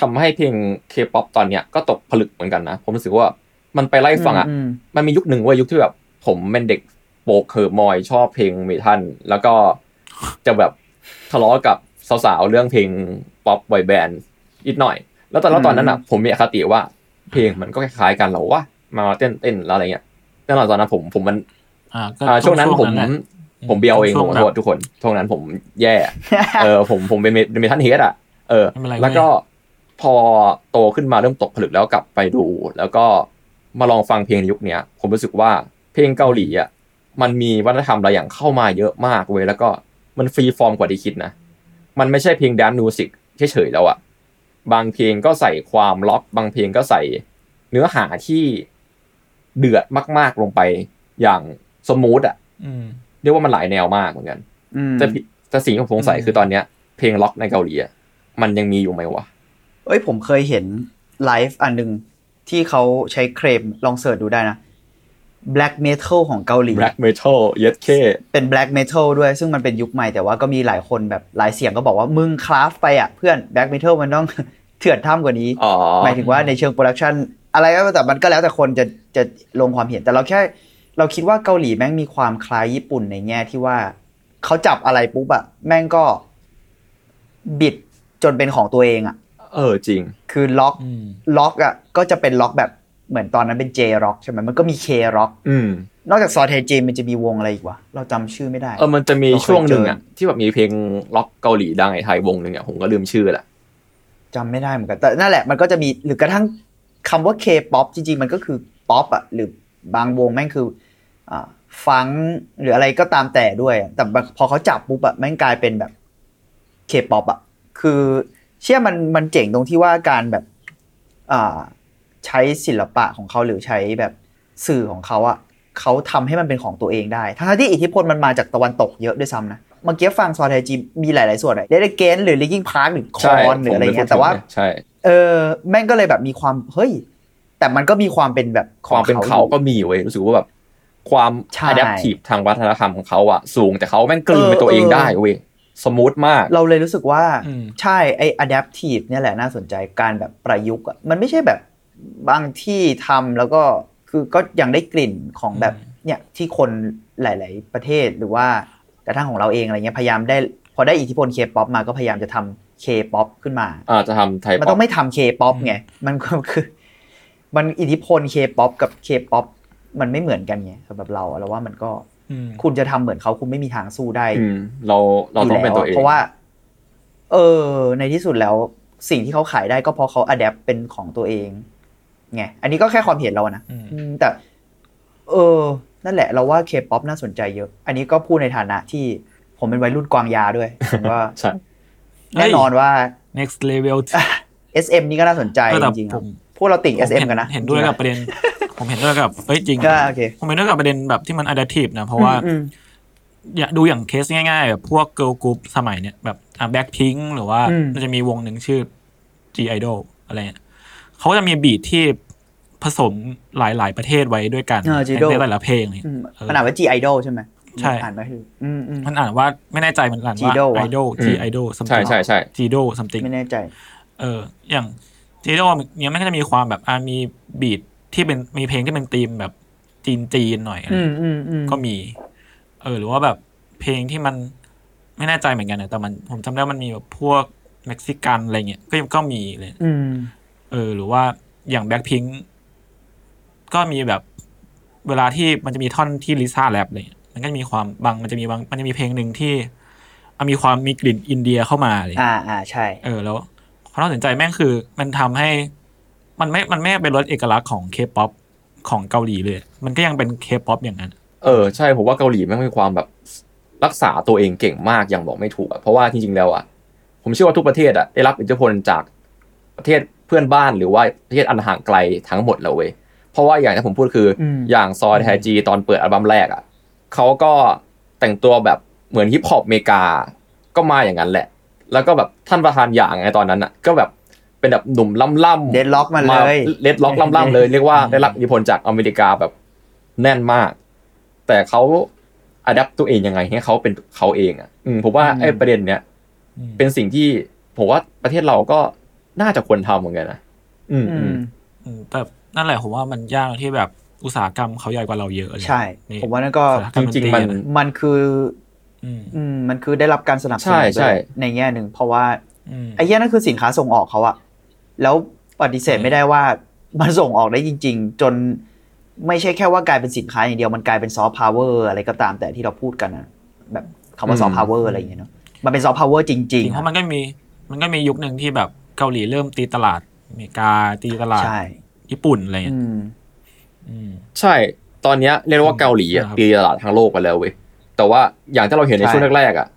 [SPEAKER 2] ทำให้เพลงเคป๊อปตอนเนี้ยก็ตกผลึกเหมือนกันนะ ผมรู้สึกว่ามันไปไล่ฟังอะ
[SPEAKER 3] ม
[SPEAKER 2] มันมียุคหนึ่งเว่ายุคที่แบบ ผมเป็นเด็กโปกเคิร์มอยชอบเพลงเมทัลแล้วก็จะแบบทะเลาะกับสาวๆเรื่องเพลงป๊อปบอยแบนด์นิดหน่อย แล้วตอนแล้วตอนนั้นอะ ผมมีอคติว่า เพลงมันก็คล้ายๆกันเหรอวะมาเต้นเต้นแล้วอะไรเงี้ยแน่นอนตอนนั้นผมผมมัน
[SPEAKER 1] อ่าก็
[SPEAKER 2] อ่าช่วงนั้นผม
[SPEAKER 1] แหละ
[SPEAKER 2] ผมเบียวเอง
[SPEAKER 1] ช่
[SPEAKER 2] ผ
[SPEAKER 1] ว
[SPEAKER 2] ม
[SPEAKER 1] ง
[SPEAKER 2] ขอ
[SPEAKER 1] แบบ
[SPEAKER 2] โทษทุกคนช่วงนั้นผมแย่ เออผมผมเป็นเมเป็นเมทัลเฮดอะ เออ
[SPEAKER 1] ไม่เป็นไร
[SPEAKER 2] แล้วก็ พอโตขึ้นมาเริ่มตกผลึกแล้วกลับไปดู แล้วก็มาลองฟังเพลงในยุคเนี้ย ผมรู้สึกว่าเพลงเกาหลีอะมันมีวัฒนธรรมหลายอย่างเข้ามาเยอะมากเว้ยแล้วก็มัน free form กว่าที่คิดนะ มันไม่ใช่เพลง dance music เฉยๆแล้วอะบางเพลงก็ใส่ความร็อกบางเพลงก็ใส่เนื้อหาที่เดือดมาก ๆลงไปอย่าง smooth อะ
[SPEAKER 1] อืม
[SPEAKER 2] เรียกว่ามันหลายแนวมากเหมือนกัน
[SPEAKER 3] อืม
[SPEAKER 2] แต่ผิดแต่สิ่งที่ผมสงสัย
[SPEAKER 1] อืม
[SPEAKER 2] คือตอนเนี้ย เพลงร็อกในเกาหลีอะมันยังมีอยู่ไหมวะ
[SPEAKER 3] เอ้ยผมเคยเห็นไลฟ์อันหนึ่งที่เขาใช้เครมลองเสิร์ชดูได้นะ Black Metal ของเกาหลี
[SPEAKER 2] Black Metal เย็ดเค
[SPEAKER 3] เป็น Black Metal ด้วยซึ่งมันเป็นยุคใหม่แต่ว่าก็มีหลายคนแบบหลายเสียงก็บอกว่ามึงคราฟไปอะเพื่อน Black Metal มันต้องเถื่อนท่ามกว่านี้
[SPEAKER 2] อ๋อ
[SPEAKER 3] หมายถึงว่าในเชิงโปรดักชันอะไรก็แต่มันก็แล้วแต่คนจะจะลงความเห็นแต่เราแค่ เราคิดว่าเกาหลีแม่งมีความคล้ายญี่ปุ่นในแง่ที่ว่าเขาจับอะไรปุ๊บอะแม่งก็บิดจนเป็นของตัวเองอะ
[SPEAKER 2] เออจริง
[SPEAKER 3] คือร็อก
[SPEAKER 1] อืม
[SPEAKER 3] ร็อกอะก็จะเป็นร็อกแบบเหมือนตอนนั้นเป็น J ร็อกใช่ไหมมันก็มี K ร็อก
[SPEAKER 2] อืม
[SPEAKER 3] นอกจากซอแทจีมันจะมีวงอะไรอีกวะเราจำชื่อไม่ได้
[SPEAKER 2] เออมันจะมี
[SPEAKER 3] เราเคย
[SPEAKER 2] ช่วงหนึ่งอะ
[SPEAKER 3] เจอ
[SPEAKER 2] ที่แบบมีเพลงร็อกเกาหลีดังในไทยวงหนึ่งอะผมก็ลืมชื่อแหละ
[SPEAKER 3] จำไม่ได้เหมือนกันแต่นั่นแหละมันก็จะมีหรือกระทั่งคำว่า K-POP จริงๆ มันก็คือป๊อปอะหรือบางวงแม่งคืออ่าฟังหรืออะไรก็ตามแต่ด้วยอะแต่พอเขาจับปุ๊บอะแม่งกลายเป็นแบบ K-POP อะคือ เชื่อมันมันเจ๋งตรงที่ว่าการแบบอ่าใช้ศิลปะของเขาหรือใช้แบบสื่อของเขาอะเขาทำให้มันเป็นของตัวเองได้ ทั้งๆที่อิทธิพลมันมาจากตะวันตกเยอะด้วยซ้ำนะ เมื่อกี้ฟังซอไทจีมีหลาย ๆ ส่วนเลยเดเกนหรือลิกิ้งพาร์คหรือค
[SPEAKER 2] ใช่
[SPEAKER 3] อนหรืออะไร
[SPEAKER 2] ผมล
[SPEAKER 3] เงี้
[SPEAKER 2] พู
[SPEAKER 3] ย
[SPEAKER 2] ด
[SPEAKER 3] แต่ว่า
[SPEAKER 2] ถึงเลยใช่
[SPEAKER 3] เออแม่งก็เลยแบบมีความ เฮ้ย แต่มันก็มีความเป็นแบบข
[SPEAKER 2] ค
[SPEAKER 3] อง
[SPEAKER 2] วามเป็นเขาก็มีเว้ย รู้สึกว่าแบบ ความ
[SPEAKER 3] ใช่
[SPEAKER 2] adaptive ทางวัฒนธรรมของเขาอะสูงแต่เขาแม่งกลืนเป็นตัวเองได้เว้ย สมูทมาก
[SPEAKER 3] เราเลยรู้สึกว่า
[SPEAKER 1] อืม
[SPEAKER 3] ใช่ไอ้ adaptive เนี่ยแหละน่าสนใจการแบบประยุกต์อะมันไม่ใช่แบบบางที่ทำแล้วก็คือก็ยังได้กลิ่นของแบบเนี่ยที่คนหลาย ๆ ประเทศหรือว่ากระทั่งของเราเองอะไรเงี้ยพยายามได้พอได้อิทธิพล K-POP มาก็พยายามจะทำ K-POP ขึ้นมา
[SPEAKER 2] อาจจะทำไทย
[SPEAKER 3] มันต้องไม่ทำ K-POP ไงมันก็คือ มันอิทธิพล K-POP กับ K-POP มันไม่เหมือนกันไงสำหรับเราเราว่ามันก็
[SPEAKER 1] อืม
[SPEAKER 3] คุณจะทำเหมือนเขาคุณไม่มีทางสู้ได้
[SPEAKER 2] อืมเราเราต้องเป็นตัวเอง
[SPEAKER 3] เพราะว่า เออ ในที่สุดแล้วสิ่งที่เขาขายได้ก็เพราะเขา adapt เป็นของตัวเองไงอันนี้ก็แค่ความเห็นเรานะ
[SPEAKER 1] อืม
[SPEAKER 3] อืมแต่ เออ นั่นแหละ เราว่าเคป๊อปน่าสนใจเยอะ อันนี้ก็พูดในฐานะที่ผมเป็นวัยรุ่นกวางยาด้วยผมว่า
[SPEAKER 2] ใช่
[SPEAKER 3] แน่นอนว่า
[SPEAKER 1] next level
[SPEAKER 3] SM นี่ก็น่าสนใจ
[SPEAKER 1] เออ
[SPEAKER 3] จ
[SPEAKER 1] แต่
[SPEAKER 3] ริงๆค
[SPEAKER 1] ผ
[SPEAKER 3] รับ
[SPEAKER 1] ม
[SPEAKER 3] พวกเราติ่ง
[SPEAKER 1] ผม
[SPEAKER 3] SM
[SPEAKER 1] เห็น
[SPEAKER 3] กันนะ
[SPEAKER 1] เห็นด้วยกับประเด็น ผมเห็นด้วยกับเอ้ยจริง
[SPEAKER 3] ก็โอเค
[SPEAKER 1] ผมเห็นด้วยกับประเด็นแบบที่มัน adaptive นะเพราะว่า
[SPEAKER 3] อืม
[SPEAKER 1] อย่าดูอย่างเคสง่ายๆ แบบพวก girl group สมัยเนี้ยแบบอะ Blackpink หรือว่า
[SPEAKER 3] อืม
[SPEAKER 1] มันจะมีวงหนึ่งชื่อ G Idol อะไรเงี้ยเขาก็จะมีบีทที่ผสมหลายๆประเทศไว้ด้วยกัน
[SPEAKER 3] เออ G-idol
[SPEAKER 1] ในแต่ละเพลงเลย
[SPEAKER 3] อืม
[SPEAKER 1] เออ
[SPEAKER 3] มันอ่านว่า G Idol ใช่ไหม
[SPEAKER 1] ใช่
[SPEAKER 3] อ่านมาคืออืมอืม
[SPEAKER 1] มันอ่านว่าไม่แน่ใจมันอ่านว่า
[SPEAKER 3] G-idol วะ
[SPEAKER 1] idol G idol
[SPEAKER 2] ใช่
[SPEAKER 1] something
[SPEAKER 2] ใช่ใช่
[SPEAKER 1] G idol something
[SPEAKER 3] ไม่แน่ใจ
[SPEAKER 1] เอออย่าง G idol เนี่ยมันก็จะมีความแบบอะมีบีท ที่เป็นมีเพลงที่เป็นธีมแบบจีนจีนๆหน่อยอะไร
[SPEAKER 3] อืมอืมอืม
[SPEAKER 1] ก็มี เออ หรือว่าแบบเพลงที่มันไม่แน่ใจเหมือนกันนะแต่มันผมจำได้ว่ามันมีแบบพวกเม็กซิกันอะไรเงี้ยก็ก็มีเลย
[SPEAKER 3] อืม
[SPEAKER 1] เออ หรือว่าอย่างแบ็คพิงก็มีแบบเวลาที่มันจะมีท่อนที่ลิซ่าแรปเลยมันก็จะมีความบางมันจะมีบางมันจะมีเพลงหนึ่งที่อะมีความมีกลิ่นอินเดียเข้ามาเลย
[SPEAKER 3] อ่าอ่าใช่
[SPEAKER 1] เออแล้วความน่าสนใจแม่งคือ มันทำให้ มันไม่ มันไม่เป็นรสเอกลักษณ์ของเคป๊อปของเกาหลีเลย มันก็ยังเป็นเคป๊อปอย่างนั้น
[SPEAKER 2] เออใช่ผมว่าเกาหลีแม่งมีความแบบรักษาตัวเองเก่งมากอย่างบอกไม่ถูกอะเพราะว่าจริงๆแล้วอะผมเชื่อว่าทุกประเทศอะได้รับอิทธิพลจากประเทศเพื่อนบ้านหรือว่าประเทศอันห่างไกลทั้งหมดแล้วเว้ยเพราะว่าอย่างที่ผมพูดคืออ
[SPEAKER 3] ม
[SPEAKER 2] อย่างซอแทจีตอนเปิดอัลบั้มแรกอะเขาก็แต่งตัวแบบเหมือนฮิปฮอปอเมริกาก็มาอย่างนั้นแหละ แล้วก็แบบท่านประธานอย่างไงตอนนั้นอะก็แบบ เป็นแบบหนุ่มล่ำล่ำ
[SPEAKER 3] dreadlock มาเลย
[SPEAKER 2] dreadlock ล่ำๆเลยเรียกว่าได้รับอิทธิพลจากอเมริกาแบบแน่นมาก แต่เขาอัดแอปตัวเองยังไงให้เขาเป็นเขาเองอะอืมผมว่า
[SPEAKER 3] อืม
[SPEAKER 2] ไอ้ประเด็นเนี้ย
[SPEAKER 1] อืม
[SPEAKER 2] เป็นสิ่งที่ผมว่าประเทศเราก็น่าจะควรทำเหมือนกันนะอืม
[SPEAKER 3] อื
[SPEAKER 2] อื
[SPEAKER 3] ม
[SPEAKER 2] ม
[SPEAKER 1] อืมแต่นั่นแหละผมว่ามันยากที่แบบอุตสาหกรรมเขาใหญ่กว่าเราเยอะเลย
[SPEAKER 3] ใช่
[SPEAKER 1] นี่
[SPEAKER 3] ผมว่านั่นก็
[SPEAKER 1] อุตสาหกรร
[SPEAKER 2] จริงๆ
[SPEAKER 1] ด
[SPEAKER 2] มัน
[SPEAKER 1] ตอะ
[SPEAKER 3] มันคือ
[SPEAKER 1] อืม
[SPEAKER 3] อืมมันคือได้รับการสนับสนุน
[SPEAKER 2] ใช่ใช่
[SPEAKER 3] ด้วยในแง่หนึ่งเพราะว่า
[SPEAKER 1] อืม
[SPEAKER 3] ไอ้เหี้ยนั่นคือสินค้าส่งออกเขาอะ แล้วปฏิเสธไม่ได้ว่ามันส่งออกได้จริง ๆ จนไม่ใช่แค่ว่ากลายเป็นสินค้าอย่างเดียวมันกลายเป็นซอฟต์พาวเวอร์อะไรก็ตามแต่ที่เราพูดกันนะแบบคำว่าซอฟต์พาวเวอร์อะไรอย่างเงี้ยเนาะมันเป็นซอฟต์พาวเวอร์จ
[SPEAKER 1] จ
[SPEAKER 3] ริง
[SPEAKER 1] ริงเพราะมันก็มีมันก็มียุคหนึ่งที่แบบเกาหลีเริ่มตีตลาดอเมริกาตีตลา
[SPEAKER 3] ๆ
[SPEAKER 1] ด
[SPEAKER 3] ใช่
[SPEAKER 1] ญี่ปุ่นอะไรเงี้
[SPEAKER 3] อื
[SPEAKER 1] ย
[SPEAKER 3] ม
[SPEAKER 1] อืม
[SPEAKER 2] ใช่ตอนเนี้ยเรียกได้ว่าเกาหลีอะ
[SPEAKER 1] ครับ
[SPEAKER 2] ตีตลาดทั้งโลกไปแล้วเว้ยแต่ว่าอย่างที่เราเห็นใน
[SPEAKER 3] ใช่
[SPEAKER 2] ช่วงแรกๆอะ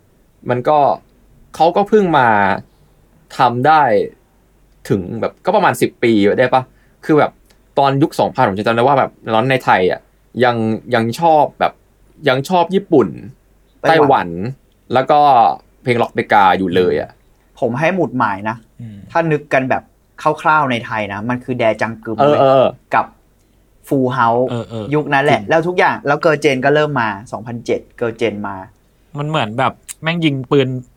[SPEAKER 2] มันก็เขาก็เพิ่งมาทำได้ ถึงแบบก็ประมาณสิบปีได้ปะคือแบบตอนยุคสองพันผมจะจำได้ว่าแบบตอนในไทยอะยังยังชอบแบบยังชอบญี่ปุ่นไต้หวัน แล้วก็เพลงล็อกเบกาอยู่เลยอะ
[SPEAKER 3] ผมให้หมุดหมายนะ
[SPEAKER 1] อืม
[SPEAKER 3] ถ้านึกกันแบบคร่าวๆในไทยนะ มันคือแดจังกึม
[SPEAKER 2] เออ
[SPEAKER 3] เว้ย
[SPEAKER 2] เออ
[SPEAKER 3] กับฟูเฮา
[SPEAKER 1] เออเออ
[SPEAKER 3] ยุคนั้นแหละ
[SPEAKER 1] จริง
[SPEAKER 3] แล้วทุกอย่างแล้วเกอร์เจนก็เริ่มมา 2007 เกอร์เจนมา
[SPEAKER 1] มันเหมือนแบบแม่งยิงปืนติดติด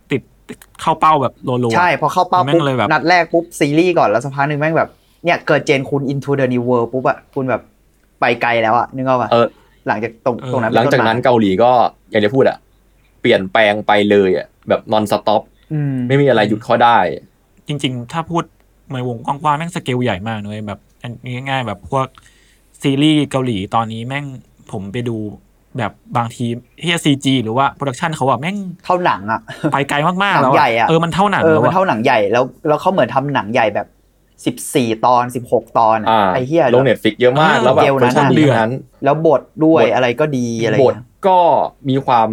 [SPEAKER 1] เข้าเป้าแบบโลโล
[SPEAKER 3] ใช่ พอเข้าเป้า
[SPEAKER 1] แม่ง
[SPEAKER 3] ปุ๊บ
[SPEAKER 1] เลยแบบ
[SPEAKER 3] นัดแรกปุ๊บ ซีรีส์ก่อนแล้วสักพักหนึ่งแม่งแบบ เนี่ย Girls' Gen คุณ into the new world ปุ๊บอะคุณแบบไปไกลแล้วอะนึกออกปะ
[SPEAKER 2] เออ
[SPEAKER 3] หลังจากตรง
[SPEAKER 1] เออ
[SPEAKER 3] ตรงนั้น
[SPEAKER 2] หลังจากนั้น
[SPEAKER 3] เป็ต้ม
[SPEAKER 2] เกาหลีก็อย่างที่พูดอะเปลี่ยนแปลงไปเลยอะแบบ non-stop อื
[SPEAKER 3] ม
[SPEAKER 2] ไม่มีอะไรหยุดเขาได้
[SPEAKER 1] จริง ๆ ถ้าพูดในวงกว้างๆแม่งสเกลใหญ่มากเลยแบบอันนี้ง่ายๆแบบพวกซีรีส์เกาหลีตอนนี้แม่งผมไปดู แบบบางทีเฮียซีจีหรือว่าโปรดักชันเขาอะแม่ง
[SPEAKER 3] เท่าหนังอะ
[SPEAKER 1] ไปไกลมาก
[SPEAKER 3] ห
[SPEAKER 1] ๆ
[SPEAKER 3] นัง
[SPEAKER 1] แล้ว
[SPEAKER 3] ใหญ่อะ
[SPEAKER 1] เออมันเท่าหนัง
[SPEAKER 3] เออ
[SPEAKER 1] แล้ว
[SPEAKER 3] มัน
[SPEAKER 1] อะ
[SPEAKER 3] เท่าหนังใหญ่แล้วแล้วเขาเหมือนทำหนังใหญ่แบบสิบสี่ตอนสิบหกตอนอะ
[SPEAKER 2] อ่า
[SPEAKER 3] ไอ้เหี้ย
[SPEAKER 2] ลงเน็ตฟิกเยอะมาก
[SPEAKER 1] เออ
[SPEAKER 2] แล้วแบบ
[SPEAKER 3] เกล
[SPEAKER 2] เวอร์ชัน
[SPEAKER 3] นั้น
[SPEAKER 2] ดี
[SPEAKER 3] อะ
[SPEAKER 2] ทั้งนั้น
[SPEAKER 3] แล้วบทด้วย
[SPEAKER 2] บท
[SPEAKER 3] อะไรก็ดีอะไร
[SPEAKER 2] บท
[SPEAKER 3] เงี้ย
[SPEAKER 2] ก็มีความ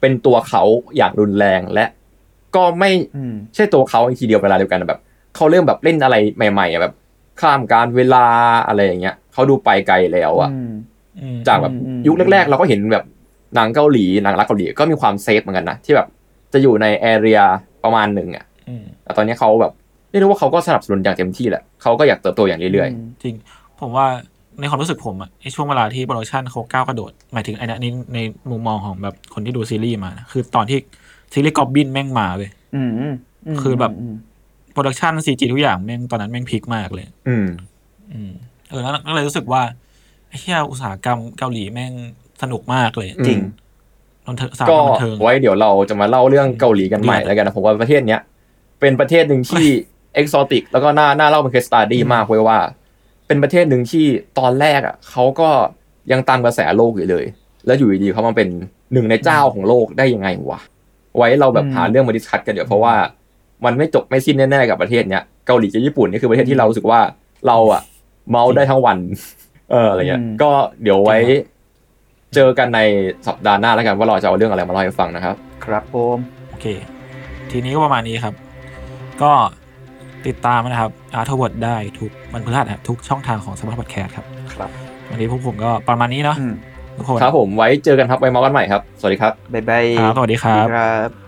[SPEAKER 2] เป็นตัวเขาอย่างรุนแรงและก็ไม่
[SPEAKER 3] อืม
[SPEAKER 2] ใช่ตัวเขาอีกทีเดียวเวลาเดียวกันแบบเขาเริ่มแบบเล่นอะไรใหม่ๆอะแบบข้ามกาลเวลาอะไรอย่างเงี้ยเขาดูไปไกลแล้วอะ
[SPEAKER 3] อืม
[SPEAKER 1] อืม
[SPEAKER 2] จากแบบ
[SPEAKER 3] อืม
[SPEAKER 2] ยุคแรกๆ เราก็เห็นแบบหนังเกาหลีหนังรักเกาหลีก็มีความ safe เหมือนกันนะ ที่แบบจะอยู่ใน area ประมาณหนึ่งอะ
[SPEAKER 1] อืม
[SPEAKER 2] แต่ตอนนี้เขาแบบเรียกได้ว่าเขาก็สนับสนุนอย่างเต็มที่แหละเขาก็อยากเติบโตอย่างเรื่อย
[SPEAKER 1] จริง ผมว่าในความรู้สึกผมอะไอช่วงเวลาที่ production เขาก้าวกระโดด หมายถึงไอ้นนี้ในมุมมองของแบบคนที่ดูซีรีส์มานะคือตอนที่ซีรีส์กอบบินแม่งมาเลย
[SPEAKER 3] อืมอืมม
[SPEAKER 1] คือแบบ production CG ทุกอย่างแม่งตอนนั้นแม่ง peak มากเลย
[SPEAKER 2] ๆอืม
[SPEAKER 1] อืมเออแล้วก็เลยรู้สึกว่าไอ้ เหี้ยอุตสาหกรรมเกาหลีแม่งสนุกมากเลย
[SPEAKER 2] อืม
[SPEAKER 3] จริง
[SPEAKER 1] บันเทิงอุตสาหก
[SPEAKER 2] ก็
[SPEAKER 1] รรมบันเทิง
[SPEAKER 2] ไว้เดี๋ยวเราจะมาเล่าเรื่องเกาหลีกันใหม่
[SPEAKER 1] เดือด
[SPEAKER 2] แล้วกันนะผมว่าประเทศเนี้ยเป็นประเทศหนึ่งที่ exotic แล้วก็น่าน่าเล่าเป็น case study
[SPEAKER 1] อืม
[SPEAKER 2] มากเว้ยว่า เป็นประเทศหนึ่งที่ตอนแรกอะเขาก็ยังตามกระแสโลกอยู่เลย แล้วอยู่ดีๆเขามาเป็นหนึ่งในเจ้าของโลกได้ยังไงวะไว้เราแบบ
[SPEAKER 3] อืม
[SPEAKER 2] หาเรื่องมา discuss กันเดี๋ยวเพราะว่ามันไม่จบไม่สิ้นแน่ๆกับประเทศเนี้ยเกาหลีกับญี่ปุ่นนี่คือประเทศที่เรารู้สึกว่าเราอะเมาได้ทั้งวัน เอออะไรเงี้ย
[SPEAKER 3] อืม
[SPEAKER 2] ก็เดี๋ยวไว้เจอกันในสัปดาห์หน้าแล้วกันว่าเราจะเอาเรื่องอะไรมาเล่าให้ฟังนะครับ
[SPEAKER 3] ครับผม
[SPEAKER 1] โอเค ทีนี้ก็ประมาณนี้ครับ ก็ติดตามนะครับ Art World ได้ทุกวันพฤหัสครับทุกช่องทางของ Smart Podcast ครับ
[SPEAKER 3] ครับ
[SPEAKER 1] วันนี้พวกผมก็ประมาณนี้เนาะ
[SPEAKER 3] อืม
[SPEAKER 1] ทุกคน
[SPEAKER 2] ครับผมไว้เจอกันครับไว้เมาส์กันใหม่ครับ สวัสดีครับ
[SPEAKER 3] บ๊ายบาย
[SPEAKER 1] ครับสวัสดีครับ
[SPEAKER 3] ครับ